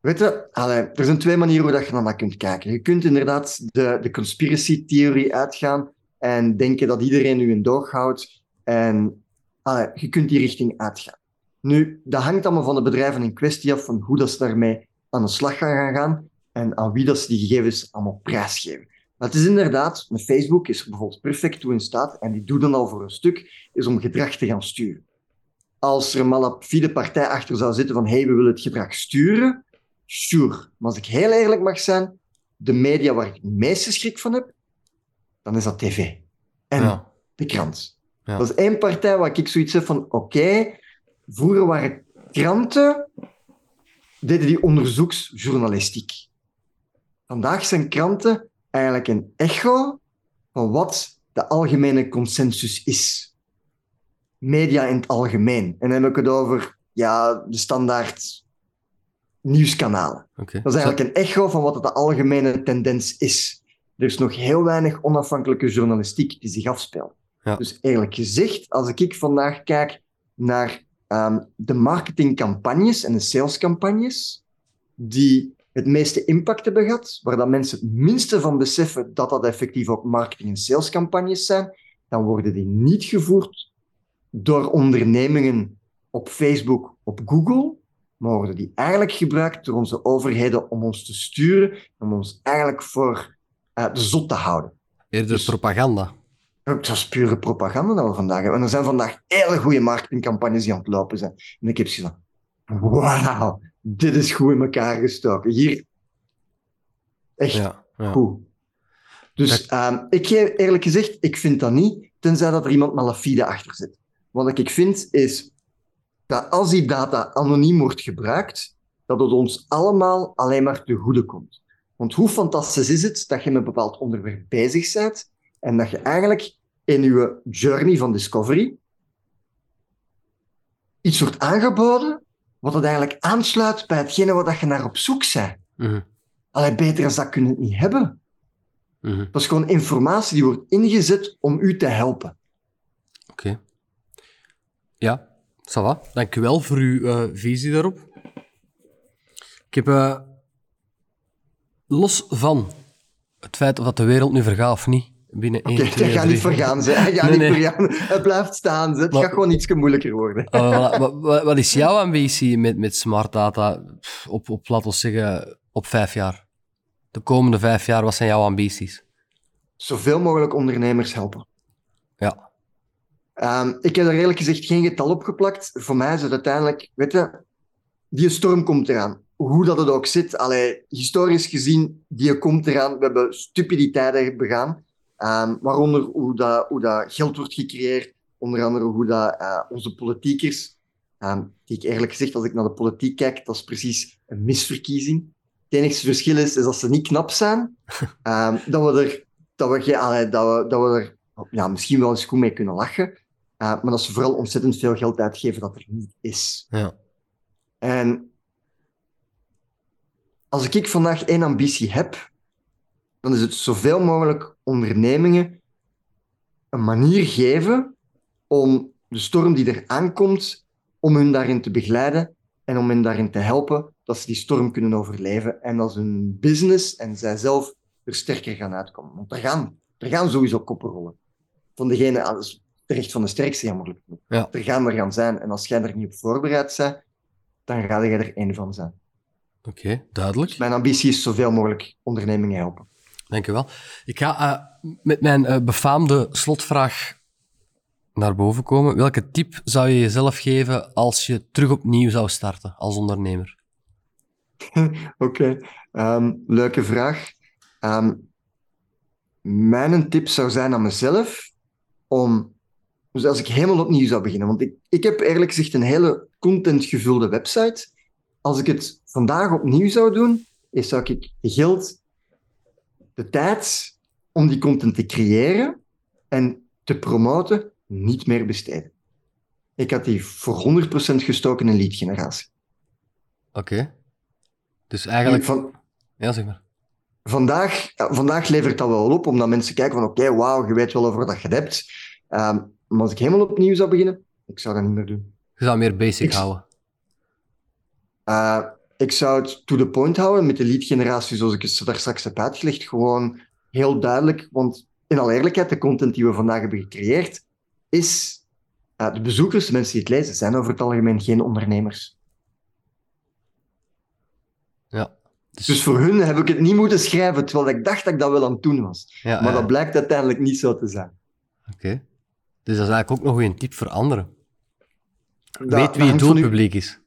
Speaker 2: Weet je, er zijn twee manieren hoe dat je naar kunt kijken. Je kunt inderdaad de, de conspiracy-theorie uitgaan en denken dat iedereen nu een doog houdt. En allee, je kunt die richting uitgaan. Nu, dat hangt allemaal van de bedrijven in kwestie af, van hoe dat ze daarmee aan de slag gaan gaan en aan wie dat ze die gegevens allemaal prijsgeven. Maar het is inderdaad, met Facebook is er bijvoorbeeld perfect toe in staat, en die doet dan al voor een stuk, is om gedrag te gaan sturen. Als er een malafide partij achter zou zitten van hey, we willen het gedrag sturen, sure. Maar als ik heel eerlijk mag zijn, de media waar ik het meeste schrik van heb, dan is dat tv. En
Speaker 1: Ja.
Speaker 2: de krant.
Speaker 1: Ja.
Speaker 2: Dat is één partij waar ik zoiets heb van, oké, vroeger waren kranten, deden die onderzoeksjournalistiek. Vandaag zijn kranten eigenlijk een echo van wat de algemene consensus is. Media in het algemeen. En dan heb ik het over ja, de standaard nieuwskanalen. Dat is eigenlijk een echo van wat de algemene tendens is. Er is nog heel weinig onafhankelijke journalistiek die zich afspeelt.
Speaker 1: Ja.
Speaker 2: Dus eerlijk gezegd, als ik vandaag kijk naar ehm, de marketingcampagnes en de salescampagnes die het meeste impact hebben gehad, waar dat mensen het minste van beseffen dat dat effectief ook marketing- en salescampagnes zijn, dan worden die niet gevoerd door ondernemingen op Facebook, op Google, maar worden die eigenlijk gebruikt door onze overheden om ons te sturen, om ons eigenlijk voor eh, de zot te houden.
Speaker 1: Eerder
Speaker 2: Dus-
Speaker 1: propaganda.
Speaker 2: Het was pure propaganda dat we vandaag hebben. En er zijn vandaag hele goede marketingcampagnes die aan het lopen zijn. En ik heb zoiets van, wauw, dit is goed in elkaar gestoken. Hier, echt
Speaker 1: Ja. ja.
Speaker 2: goed. Dus ehm, ik geef eerlijk gezegd, ik vind dat niet, tenzij dat er iemand malafide achter zit. Wat ik vind is dat als die data anoniem wordt gebruikt, dat het ons allemaal alleen maar te goede komt. Want hoe fantastisch is het dat je met een bepaald onderwerp bezig bent en dat je eigenlijk in je journey van discovery iets wordt aangeboden wat het eigenlijk aansluit bij hetgene wat dat je naar op zoek bent.
Speaker 1: Mhm.
Speaker 2: Allee, beter dan dat kun je het niet hebben.
Speaker 1: Mhm.
Speaker 2: Dat is gewoon informatie die wordt ingezet om u te helpen.
Speaker 1: Oké. Ja, ça va. Dank u wel voor uw eh, visie daarop. Ik heb, eh, los van het feit of dat de wereld nu vergaat of niet, binnen één,
Speaker 2: Oké,
Speaker 1: twee,
Speaker 2: dat gaat
Speaker 1: drie-
Speaker 2: niet vergaan. Ze. Hij gaat
Speaker 1: Nee,
Speaker 2: niet
Speaker 1: nee.
Speaker 2: vergaan. Het blijft staan. Ze. Het
Speaker 1: Maar-
Speaker 2: gaat gewoon iets moeilijker worden.
Speaker 1: Voilà. wat, is jouw ambitie met, met smart data op, op, laten we zeggen, op vijf jaar? De komende vijf jaar, wat zijn jouw ambities?
Speaker 2: Zoveel mogelijk ondernemers helpen.
Speaker 1: Ja.
Speaker 2: Ehm, ik heb er eerlijk gezegd geen getal op geplakt. Voor mij is het uiteindelijk, weet je, die storm komt eraan. Hoe dat het ook zit, allee, historisch gezien, die komt eraan. We hebben stupiditeiten begaan. Ehm, waaronder hoe dat, hoe dat geld wordt gecreëerd. Onder andere hoe dat eh, onze politiekers, ehm, die ik eerlijk gezegd, als ik naar de politiek kijk, dat is precies een misverkiezing. Het enige verschil is, is dat ze niet knap zijn, ehm, dat we er, dat we, dat we, dat we er ja, misschien wel eens goed mee kunnen lachen. Uh, maar dat ze vooral ontzettend veel geld uitgeven dat er niet is.
Speaker 1: Ja.
Speaker 2: En als ik vandaag één ambitie heb, dan is het zoveel mogelijk ondernemingen een manier geven om de storm die er aankomt, om hun daarin te begeleiden en om hen daarin te helpen dat ze die storm kunnen overleven en dat hun business en zijzelf er sterker gaan uitkomen. Want er gaan, er gaan sowieso koppen rollen. Van degene, ah, terecht van de sterkste, jammerlijk genoeg.
Speaker 1: Ja.
Speaker 2: Er gaan er gaan zijn. En als jij er niet op voorbereid bent, dan ga jij er één van zijn.
Speaker 1: Oké, duidelijk.
Speaker 2: Mijn ambitie is zoveel mogelijk ondernemingen helpen.
Speaker 1: Dank je wel. Ik ga eh, met mijn eh, befaamde slotvraag naar boven komen. Welke tip zou je jezelf geven als je terug opnieuw zou starten als ondernemer?
Speaker 2: Oké, ehm, leuke vraag. Ehm, mijn tip zou zijn aan mezelf om, dus als ik helemaal opnieuw zou beginnen, want ik, ik heb eerlijk gezegd een hele contentgevulde website. Als ik het vandaag opnieuw zou doen, is zou ik geld, de tijd om die content te creëren en te promoten niet meer besteden. Ik had die voor 100% gestoken in lead generatie.
Speaker 1: Oké. Dus eigenlijk...
Speaker 2: Van,
Speaker 1: Ja, zeg maar.
Speaker 2: vandaag, vandaag levert dat wel op, omdat mensen kijken van oké, wauw, je weet wel over wat je hebt. Ehm, maar als ik helemaal opnieuw zou beginnen, ik zou dat niet meer doen.
Speaker 1: Je zou meer basic
Speaker 2: Ik-
Speaker 1: houden.
Speaker 2: Eh, ik zou het to the point houden met de lead generatie zoals ik het daar straks heb uitgelegd. Gewoon heel duidelijk, want in alle eerlijkheid, de content die we vandaag hebben gecreëerd, is eh, de bezoekers, de mensen die het lezen, zijn over het algemeen geen ondernemers.
Speaker 1: Ja. Dus,
Speaker 2: Dus voor hun heb ik het niet moeten schrijven, terwijl ik dacht dat ik dat wel aan het doen was.
Speaker 1: ja,
Speaker 2: Maar
Speaker 1: ja.
Speaker 2: dat blijkt uiteindelijk niet zo te zijn.
Speaker 1: Oké. Dus dat is eigenlijk ook nog een tip voor anderen.
Speaker 2: Dat-
Speaker 1: Weet wie
Speaker 2: u-
Speaker 1: doelpubliek is.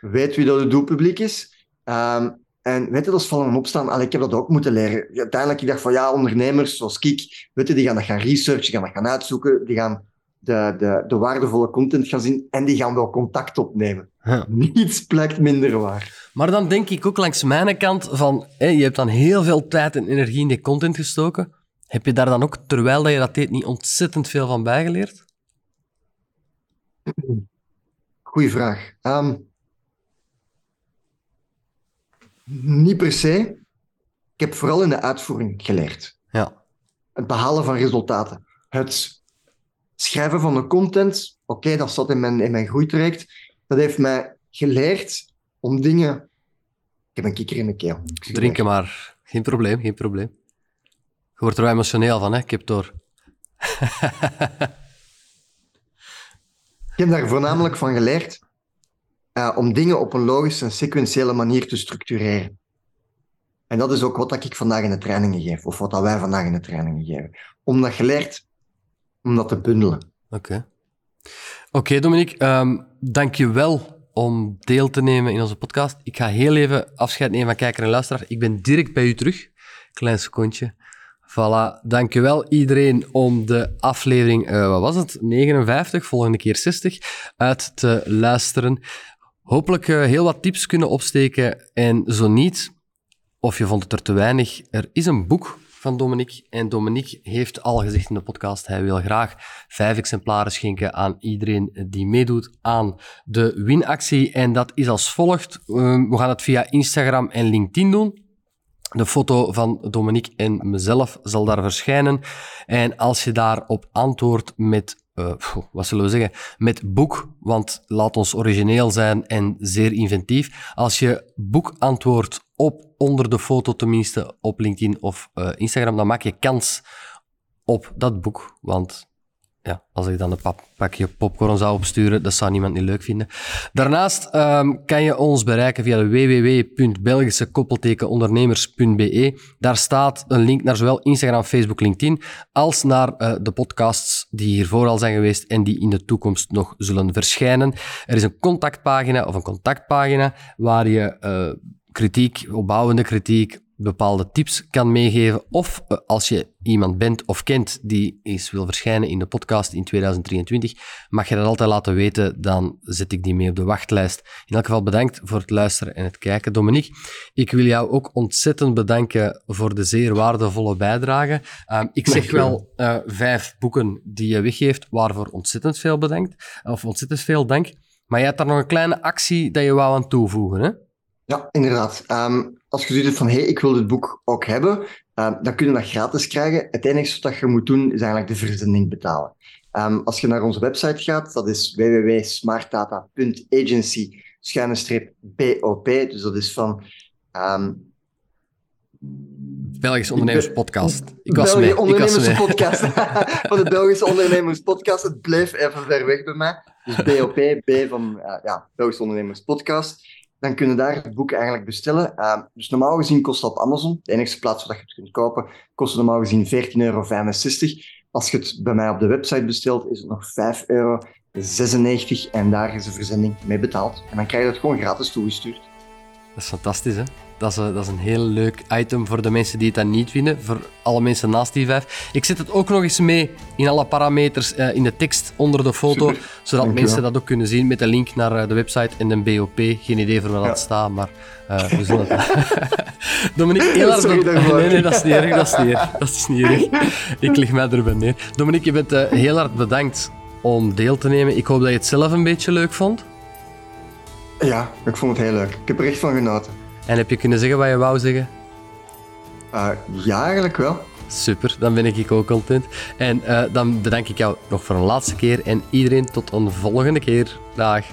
Speaker 2: Weet wie dat het doelpubliek is. Ehm, en weet je, dat is vallen en opstaan. Allee, ik heb dat ook moeten leren. Uiteindelijk, ik dacht van ja, ondernemers zoals ik, weet je, die gaan dat gaan researchen, die gaan dat gaan uitzoeken, die gaan de, de, de waardevolle content gaan zien en die gaan wel contact opnemen. Niets blijkt minder waar.
Speaker 1: Maar dan denk ik ook langs mijn kant van, hé, je hebt dan heel veel tijd en energie in die content gestoken. Heb je daar dan ook, terwijl dat je dat deed, niet ontzettend veel van bijgeleerd?
Speaker 2: Goeie vraag. Ehm, niet per se. Ik heb vooral in de uitvoering geleerd.
Speaker 1: Ja.
Speaker 2: het behalen van resultaten. Het schrijven van de content, oké, dat zat in mijn, in mijn groeitraject. Dat heeft mij geleerd om dingen... Ik heb een kikker in de keel.
Speaker 1: Drinken maar. Geen probleem, geen probleem. Je wordt er wel emotioneel van, hè? Ik heb door.
Speaker 2: Ik heb daar voornamelijk van geleerd eh, om dingen op een logische en sequentiële manier te structureren. En dat is ook wat ik vandaag in de trainingen geef, of wat dat wij vandaag in de trainingen geven. Om dat geleerd, om dat te bundelen.
Speaker 1: Oké. Oké, Dominique. ehm dank je wel om deel te nemen in onze podcast. Ik ga heel even afscheid nemen van kijker en luisteraar. Ik ben direct bij u terug. Klein secondje. Voilà. Wel iedereen om de aflevering, eh, wat was het, 59, volgende keer 60, uit te luisteren. Hopelijk eh, heel wat tips kunnen opsteken. En zo niet, of je vond het er te weinig, er is een boek van Dominique. En Dominique heeft al gezegd in de podcast, hij wil graag vijf exemplaren schenken aan iedereen die meedoet aan de winactie. En dat is als volgt. Ehm, We gaan het via Instagram en LinkedIn doen. De foto van Dominique en mezelf zal daar verschijnen. En als je daarop antwoordt met, eh, wat zullen we zeggen, met boek, want laat ons origineel zijn en zeer inventief. Als je boek antwoordt op onder de foto tenminste op LinkedIn of eh, Instagram, dan maak je kans op dat boek. Want ja, als ik dan een pakje popcorn zou opsturen, dat zou niemand niet leuk vinden. Daarnaast ehm, kan je ons bereiken via de www.belgische-ondernemers.be. Daar staat een link naar zowel Instagram, Facebook, LinkedIn, als naar eh, de podcasts die hiervoor al zijn geweest en die in de toekomst nog zullen verschijnen. Er is een contactpagina of een contactpagina waar je eh, kritiek, opbouwende kritiek, bepaalde tips kan meegeven. Of eh, als je iemand bent of kent die eens wil verschijnen in de podcast in 2023, mag je dat altijd laten weten. Dan zet ik die mee op de wachtlijst. In elk geval bedankt voor het luisteren en het kijken. Dominique, ik wil jou ook ontzettend bedanken voor de zeer waardevolle bijdrage. Ehm, ik zeg
Speaker 2: wel.
Speaker 1: eh, vijf boeken die je weggeeft, waarvoor ontzettend veel bedankt. Of ontzettend veel dank. Maar je hebt daar nog een kleine actie dat je wou aan toevoegen, hè?
Speaker 2: Ja, inderdaad. Ehm, als je zoiets hebt van, hé, hey, ik wil dit boek ook hebben, ehm, dan kun je dat gratis krijgen. Het enige wat je moet doen, is eigenlijk de verzending betalen. Ehm, als je naar onze website gaat, dat is www.smartdata.agency bop dus dat is van ehm
Speaker 1: Belgisch Ondernemerspodcast. Ik was
Speaker 2: België
Speaker 1: mee. Ik was
Speaker 2: Ondernemers
Speaker 1: mee.
Speaker 2: Podcast. van de Belgische Ondernemers Podcast. Het bleef even ver weg bij mij. Dus BOP, B van eh, ja, Belgische Ondernemers Podcast. Dan kun je daar het boek eigenlijk bestellen. Uh, dus normaal gezien kost dat op Amazon. De enige plaats waar je het kunt kopen, kost normaal gezien 14,65 euro. Als je het bij mij op de website bestelt, is het nog 5,96 euro. En daar is de verzending mee betaald. En dan krijg je het gewoon gratis toegestuurd.
Speaker 1: Dat is fantastisch, hè? Dat is, een, dat is een heel leuk item voor de mensen die het dan niet vinden. Voor alle mensen naast die vijf. Ik zet het ook nog eens mee in alle parameters uh, in de tekst onder de foto.
Speaker 2: Super.
Speaker 1: Zodat
Speaker 2: Dank
Speaker 1: mensen dat ook kunnen zien met de link naar uh, de website en de BOP. Geen idee voor
Speaker 2: Ja.
Speaker 1: dat staat, maar uh, we zullen het... Dominique, heel erg...
Speaker 2: Daarvoor.
Speaker 1: Nee, nee, dat is niet erg. Dat is niet erg. Dat is niet erg. Ik leg mij erbij neer. Dominique, je bent heel hard bedankt om deel te nemen. Ik hoop dat je het zelf een beetje leuk vond.
Speaker 2: Ja, ik vond het heel leuk. Ik heb er echt van genoten.
Speaker 1: En heb je kunnen zeggen wat je wou zeggen?
Speaker 2: Uh, ja, eigenlijk wel.
Speaker 1: Super, dan ben ik ook content. En uh, dan bedank ik jou nog voor een laatste keer en iedereen tot een volgende keer. Dag.